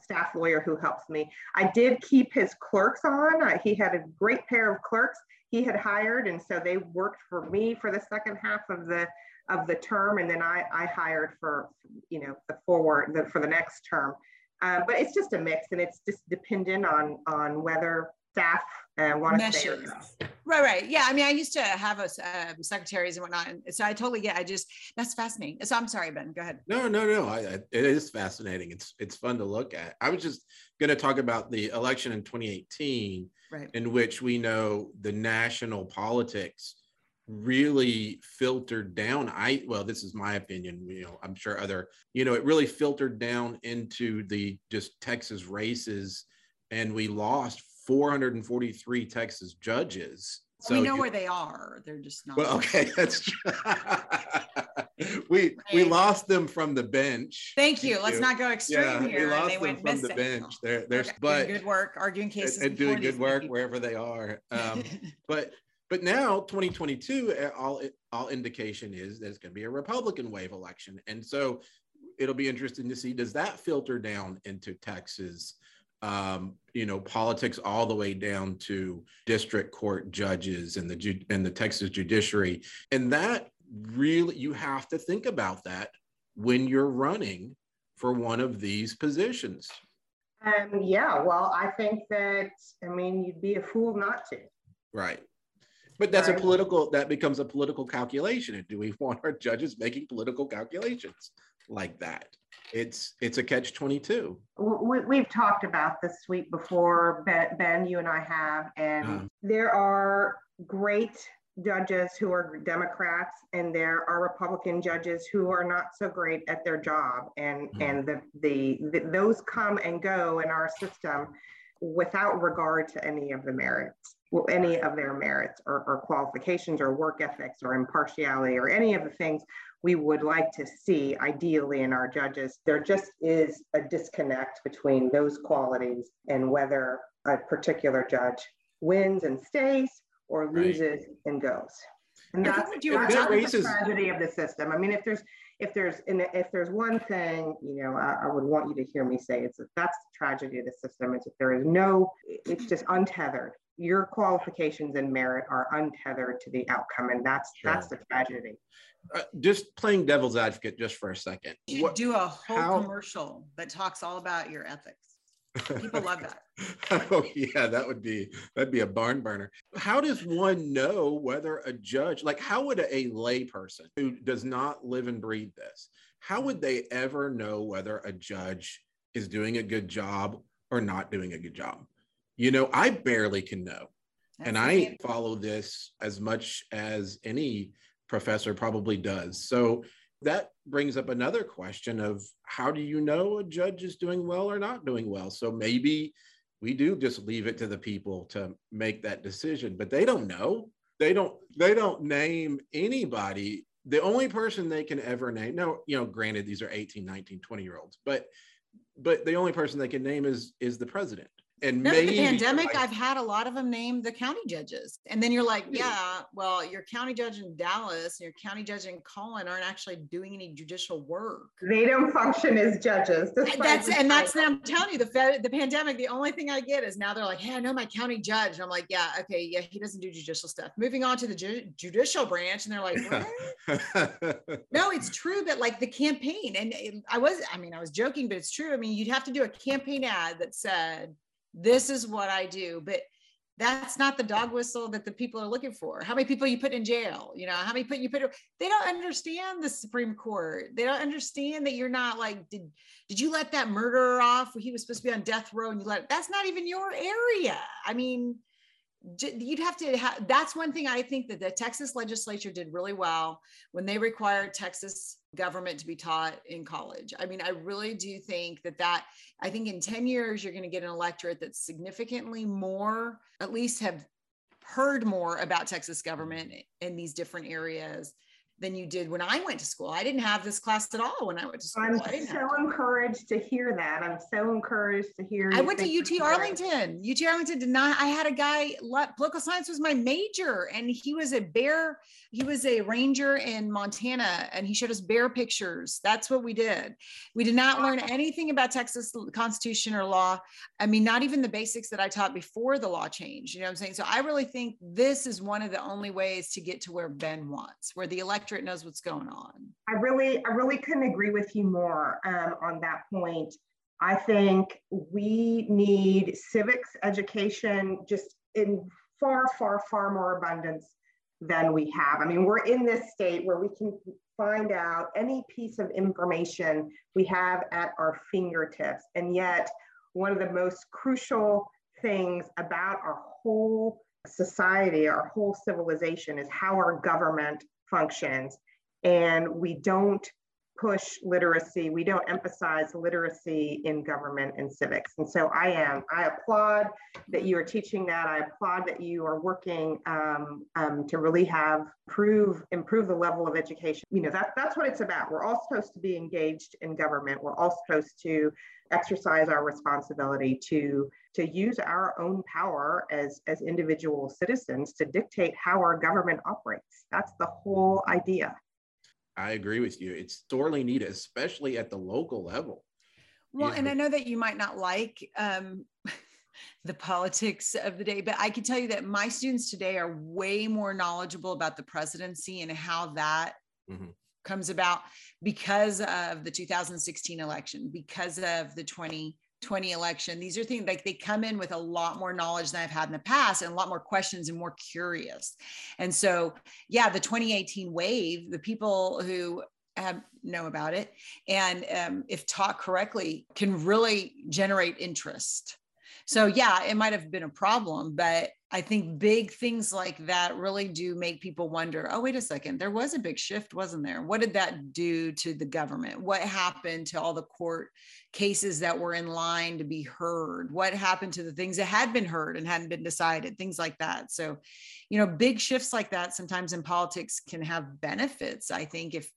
staff lawyer who helps me. I did keep his clerks on. I, he had a great pair of clerks he had hired, and so they worked for me for the second half of the of the term, and then I, I hired for you know the forward the, for the next term. Uh, but it's just a mix, and it's just dependent on on whether staff uh, want to stay Right, right. Yeah. I mean, I used to have a, uh, secretaries and whatnot. And so I totally get, I just, that's fascinating. So I'm sorry, Ben, go ahead. No, no, no. I, I, it is fascinating. It's, it's fun to look at. I was just going to talk about the election in 2018, right. in which we know the national politics really filtered down i well this is my opinion you know i'm sure other you know it really filtered down into the just texas races and we lost 443 Texas judges. So we know you, where they are. They're just not. Well, okay, <laughs> that's true. <laughs> we we lost them from the bench. Thank you. Let's not go extreme yeah, here. We lost they them from the bench. They're they're okay. but doing good work arguing cases and, and doing good work wherever they are. Um, <laughs> but but now 2022, eh, all all indication is that it's going to be a Republican wave election, and so it'll be interesting to see does that filter down into Texas um, you know, politics all the way down to district court judges and the and the Texas judiciary, and that really you have to think about that when you're running for one of these positions. Um, yeah, well, I think that I mean you'd be a fool not to. Right. But that's right. a political that becomes a political calculation. And do we <laughs> want our judges making political calculations like that? it's it's a catch 22 we, have talked about this week before ben, ben, you and i have and uh-huh. there are great judges who are democrats and there are republican judges who are not so great at their job and uh-huh. and the, the, the those come and go in our system without regard to any of the merits any of their merits or, or qualifications or work ethics or impartiality or any of the things we would like to see ideally in our judges. There just is a disconnect between those qualities and whether a particular judge wins and stays or loses right. and goes. And that's, that's, that's the tragedy of the system. I mean, if there's if there's if there's one thing, you know, I, I, would want you to hear me say it's that that's the tragedy of the system is if there is no, it's just untethered. Your qualifications and merit are untethered to the outcome, and that's sure. that's the tragedy. Uh, just playing devil's advocate just for a second. You what, do a whole how, commercial that talks all about your ethics. People love that. <laughs> oh yeah, that would be that'd be a barn burner. How does one know whether a judge, like how would a, a layperson who does not live and breathe this, how would they ever know whether a judge is doing a good job or not doing a good job? You know, I barely can know. That's and I follow this as much as any professor probably does. So that brings up another question of how do you know a judge is doing well or not doing well? So maybe we do just leave it to the people to make that decision, but they don't know. They don't they don't name anybody. The only person they can ever name, no, you know, granted these are 18, 19, 20 year olds, but but the only person they can name is is the president and no, maybe the pandemic, I've had a lot of them name the county judges, and then you're like, yeah, well, your county judge in Dallas and your county judge in Collin aren't actually doing any judicial work. They don't function as judges. That's and that's what I'm telling you, the the pandemic. The only thing I get is now they're like, hey, I know my county judge, and I'm like, yeah, okay, yeah, he doesn't do judicial stuff. Moving on to the ju- judicial branch, and they're like, <laughs> no, it's true that like the campaign, and it, I was, I mean, I was joking, but it's true. I mean, you'd have to do a campaign ad that said this is what I do. But that's not the dog whistle that the people are looking for. How many people you put in jail? You know, how many put you put? They don't understand the Supreme Court. They don't understand that you're not like did did you let that murderer off? He was supposed to be on death row, and you let that's not even your area. I mean, you'd have to have. That's one thing I think that the Texas legislature did really well when they required Texas government to be taught in college. I mean, I really do think that that I think in 10 years you're going to get an electorate that's significantly more at least have heard more about Texas government in these different areas than you did when I went to school. I didn't have this class at all when I went to school. I'm so encouraged to hear that. I'm so encouraged to hear. I went to UT Arlington. UT Arlington did not. I had a guy. Political science was my major, and he was a bear. He was a ranger in Montana, and he showed us bear pictures. That's what we did. We did not learn anything about Texas Constitution or law. I mean, not even the basics that I taught before the law changed. You know what I'm saying? So I really think this is one of the only ways to get to where Ben wants, where the election electorate knows what's going on. I really, I really couldn't agree with you more um, on that point. I think we need civics education just in far, far, far more abundance than we have. I mean, we're in this state where we can find out any piece of information we have at our fingertips. And yet, one of the most crucial things about our whole society, our whole civilization, is how our government functions. And we don't push literacy, we don't emphasize literacy in government and civics. And so I am, I applaud that you are teaching that. I applaud that you are working um, um, to really have prove, improve the level of education. You know, that, that's what it's about. We're all supposed to be engaged in government. We're all supposed to exercise our responsibility to to use our own power as as individual citizens to dictate how our government operates that's the whole idea i agree with you. It's sorely needed especially at the local level. Well and i know that you might not like um, <laughs> the politics of the day but i can tell you that my students today are way more knowledgeable about the presidency and how that mm-hmm. comes about because of the 2016 election, because of the 2020 election. These are things like they come in with a lot more knowledge than I've had in the past and a lot more questions and more curious. And so, yeah, the 2018 wave, the people who have know about it and um, if taught correctly can really generate interest so yeah it might have been a problem but I think big things like that really do make people wonder oh, wait a second, there was a big shift, wasn't there? What did that do to the government? What happened to all the court cases that were in line to be heard? What happened to the things that had been heard and hadn't been decided? Things like that. So, you know, big shifts like that sometimes in politics can have benefits, I think, if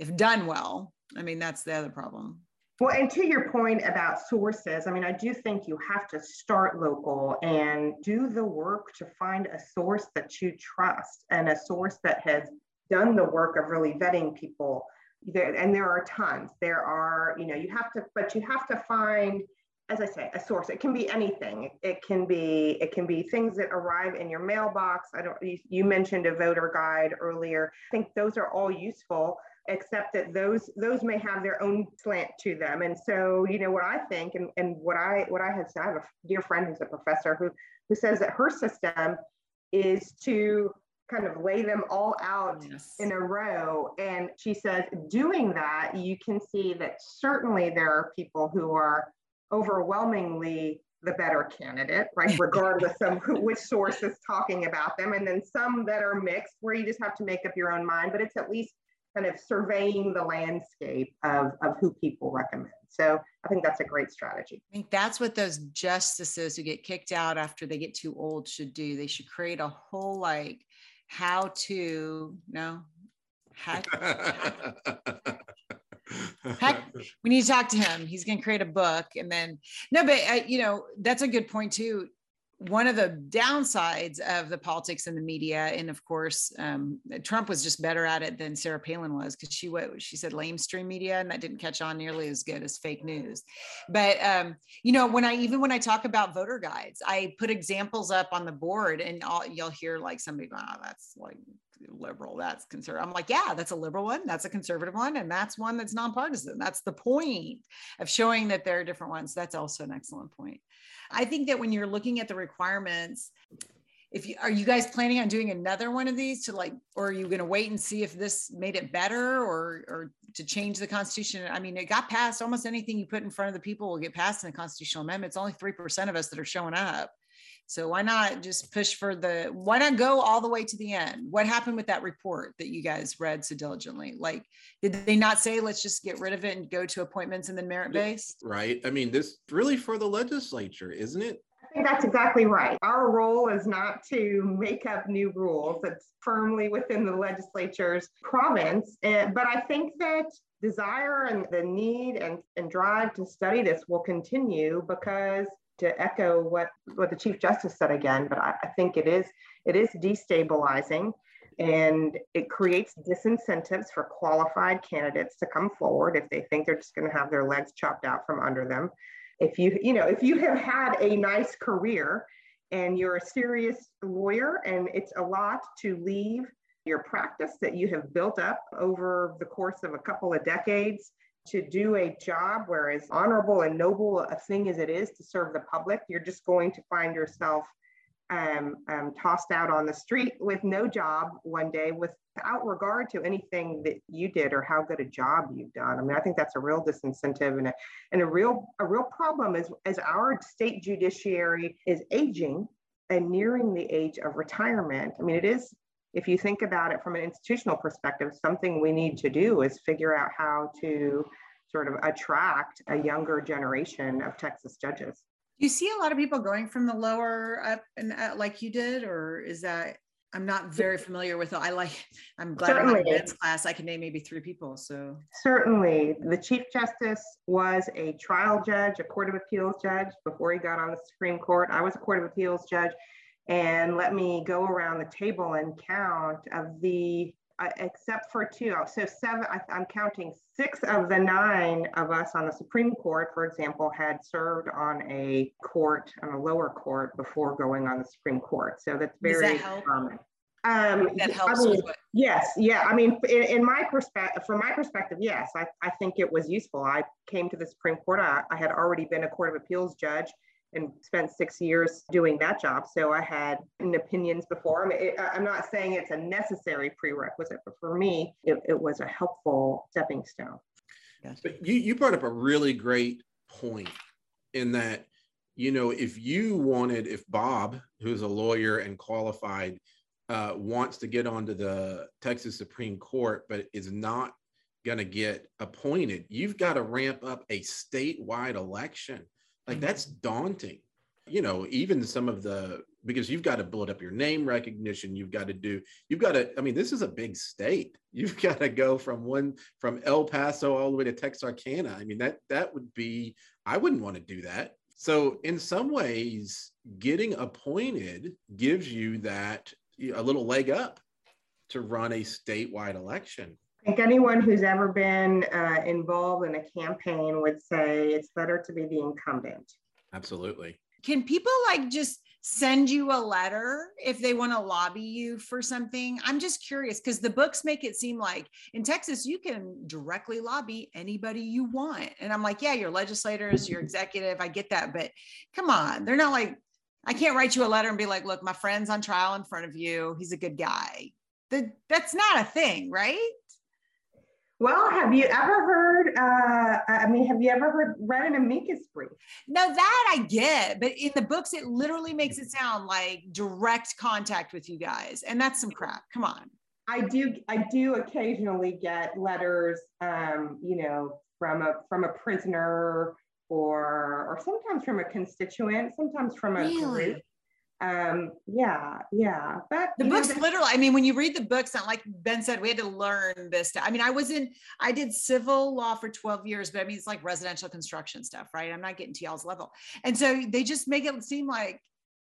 if done well. I mean, that's the other problem. Well, and to your point about sources, I mean, I do think you have to start local and do the work to find a source that you trust and a source that has done the work of really vetting people. There, and there are tons. There are, you know, you have to, but you have to find, as I say, a source. It can be anything. It can be, it can be things that arrive in your mailbox. I don't. You, you mentioned a voter guide earlier. I think those are all useful except that those those may have their own slant to them and so you know what i think and, and what i what i have said i have a dear friend who's a professor who who says that her system is to kind of lay them all out yes. in a row and she says doing that you can see that certainly there are people who are overwhelmingly the better candidate, right? Regardless of who, which source is talking about them. And then some that are mixed where you just have to make up your own mind, but it's at least kind of surveying the landscape of, of who people recommend. So I think that's a great strategy. I think that's what those justices who get kicked out after they get too old should do. They should create a whole like how to no how, Hecht, <laughs> we need to talk to him. He's going to create a book, and then no, but uh, you know that's a good point too one of the downsides of the politics and the media, and of course, um, Trump was just better at it than Sarah Palin was because she what she said lamestream media, and that didn't catch on nearly as good as fake news. But um, you know, when I even when I talk about voter guides, I put examples up on the board, and all, you'll hear like somebody, oh, that's like liberal, that's conservative. I'm like, yeah, that's a liberal one, that's a conservative one, and that's one that's nonpartisan. That's the point of showing that there are different ones. That's also an excellent point. I think that when you're looking at the requirements, if you are you guys planning on doing another one of these to like or are you going to wait and see if this made it better or or to change the constitution? I mean it got passed. Almost anything you put in front of the people will get passed in the constitutional amendment. It's only 3% of us that are showing up So why not just push for the, why not go all the way to the end? What happened with that report that you guys read so diligently? Like, did they not say, let's just get rid of it and go to appointments and then merit based? Right. I mean, this really for the legislature, isn't it? I think that's exactly right. Our role is not to make up new rules. It's firmly within the legislature's province. Eh, but I think that desire and the need and, and drive to study this will continue because to echo what, what the Chief Justice said again, but I, I think it is it is destabilizing and it creates disincentives for qualified candidates to come forward if they think they're just going to have their legs chopped out from under them. If you you know if you have had a nice career and you're a serious lawyer and it's a lot to leave your practice that you have built up over the course of a couple of decades to do a job where as honorable and noble a thing as it is to serve the public you're just going to find yourself um, um, tossed out on the street with no job one day without regard to anything that you did or how good a job you've done. I mean, I think that's a real disincentive and a, and a real a real problem is as our state judiciary is aging and nearing the age of retirement. I mean, it is if you think about it from an institutional perspective, something we need to do is figure out how to sort of attract a younger generation of Texas judges. Do you see a lot of people going from the lower up and uh, like you did, or is that? I'm not very familiar with it. I like. I'm glad Certainly. I'm in Ben's class. I can name maybe three people. So certainly, the chief justice was a trial judge, a court of appeals judge before he got on the Supreme Court. I was a court of appeals judge, and let me go around the table and count of the uh, except for two. So seven, I, I'm counting six of the nine of us on the Supreme Court, for example, had served on a court, on a lower court before going on the Supreme Court. So that's very that common. Um, that helps. I mean, yes, yeah. I mean, in, in, my perspective, from my perspective, yes, I, I think it was useful. I came to the Supreme Court. I, I had already been a Court of Appeals judge and spent six years doing that job. So I had opinions before. I mean, it, I'm not saying it's a necessary prerequisite, but for me, it, it was a helpful stepping stone. Yes. But you, you brought up a really great point in that, you know, if you wanted, if Bob, who's a lawyer and qualified, uh, wants to get onto the Texas Supreme Court, but is not going to get appointed, you've got to ramp up a statewide election like mm-hmm. that's daunting. You know, even some of the because you've got to build up your name recognition. You've got to do, you've got to, I mean, this is a big state. <laughs> You've got to go from one from El Paso all the way to Texarkana. I mean, that that would be, I wouldn't want to do that. So in some ways, getting appointed gives you that a little leg up to run a statewide election. I think anyone who's ever been uh, involved in a campaign would say it's better to be the incumbent. Absolutely. Can people like just send you a letter if they want to lobby you for something? I'm just curious because the books make it seem like in Texas, you can directly lobby anybody you want. And I'm like, yeah, your legislators, your executive, I get that. But come on, they're not like, I can't write you a letter and be like, look, my friend's on trial in front of you. He's a good guy. The, that's not a thing, right? Well, have you ever heard? Uh, I mean, have you ever heard read an amicus brief? No, that I get, but in the books, it literally makes it sound like direct contact with you guys, and that's some crap. Come on. I do. I do occasionally get letters, um, you know, from a from a prisoner or or sometimes from a constituent, sometimes from a really? group um yeah yeah but the books know, literally i mean when you read the books not like ben said we had to learn this stuff. i mean i was in i did civil law for 12 years but i mean it's like residential construction stuff right i'm not getting to y'all's level and so they just make it seem like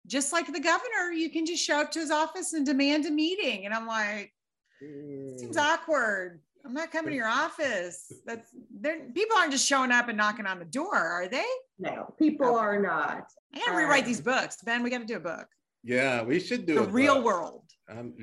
just like the governor you can just show up to his office and demand a meeting and i'm like seems mm. awkward i'm not coming to your office that's there people aren't just showing up and knocking on the door are they no people okay. are not I gotta rewrite these books, Ben. We got to do a book. Yeah, we should do the real book. world. Um,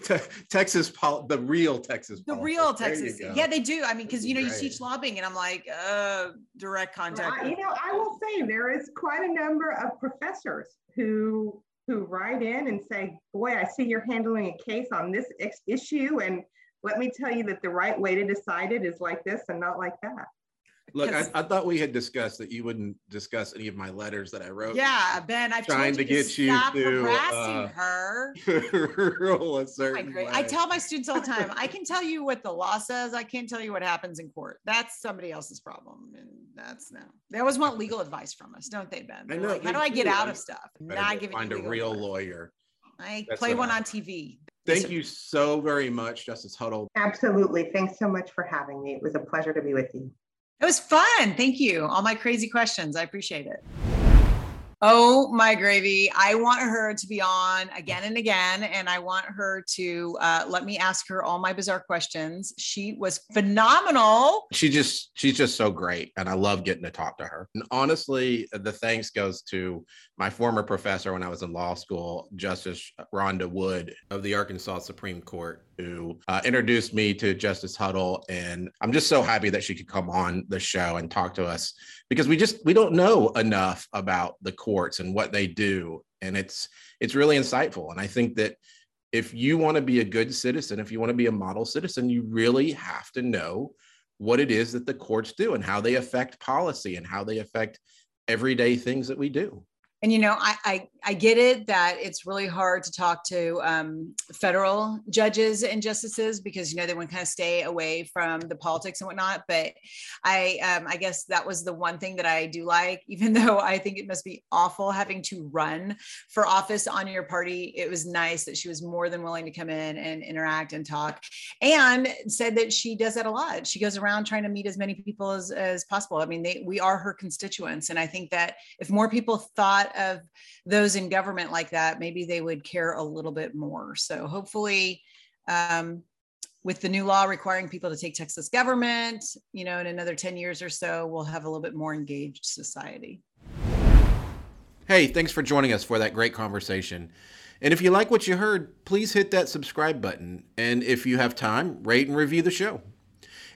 <laughs> Texas, pol- the real Texas, the politics. real Texas. Yeah, they do. I mean, because you know, you teach lobbying, and I'm like, uh, direct contact. Well, you know, I will say there is quite a number of professors who who write in and say, "Boy, I see you're handling a case on this issue, and let me tell you that the right way to decide it is like this and not like that." Look, I, I, thought we had discussed that you wouldn't discuss any of my letters that I wrote. Yeah, Ben, I've trying to get you stop to harassing uh, her. <laughs> rule a certain I, I tell my <laughs> students all the time, I can tell you what the law says. I can't tell you what happens in court. That's somebody else's problem, and that's no. They always want legal advice from us, don't they, Ben? I know. Like, How do I get out of stuff? Not giving find a real advice. lawyer. I that's play one I, on TV. Thank you so very much, Justice Huddle. Absolutely. Thanks so much for having me. It was a pleasure to be with you. It was fun. Thank you. All my crazy questions. I appreciate it. Oh my gravy. I want her to be on again and again. And I want her to uh, let me ask her all my bizarre questions. She was phenomenal. She just, she's just so great. And I love getting to talk to her. And honestly, the thanks goes to my former professor when I was in law school, Justice Rhonda Wood of the Arkansas Supreme Court, who uh, introduced me to Justice Huddle. And I'm just so happy that she could come on the show and talk to us because we just, we don't know enough about the courts and what they do and it's it's really insightful and i think that if you want to be a good citizen if you want to be a model citizen you really have to know what it is that the courts do and how they affect policy and how they affect everyday things that we do and you know I, I, I get it that it's really hard to talk to um, federal judges and justices because you know they want to kind of stay away from the politics and whatnot. But i um, i guess that was the one thing that i do like <laughs> even though i think it must be awful having to run for office on your party. It was nice that she was more than willing to come in and interact and talk and said that she does that a lot. She goes around trying to meet as many people as, as possible. I mean they, we are her constituents. And i think that if more people thought of those in government like that, maybe they would care a little bit more. So hopefully, um, with the new law requiring people to take Texas government, you know, in another 10 years or so, we'll have a little bit more engaged society. Hey, thanks for joining us for that great conversation. And if you like what you heard, please hit that subscribe button. And if you have time, rate and review the show.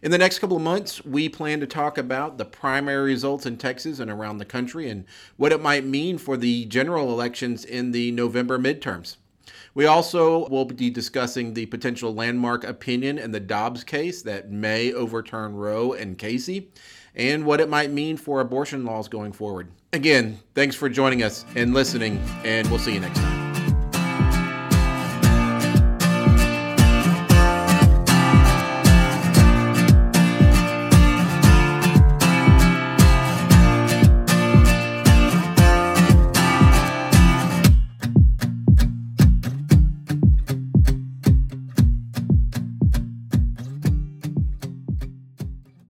In the next couple of months, we plan to talk about the primary results in Texas and around the country and what it might mean for the general elections in the November midterms. We also will be discussing the potential landmark opinion in the Dobbs case that may overturn Roe and Casey and what it might mean for abortion laws going forward. Again, thanks for joining us and listening, and we'll see you next time.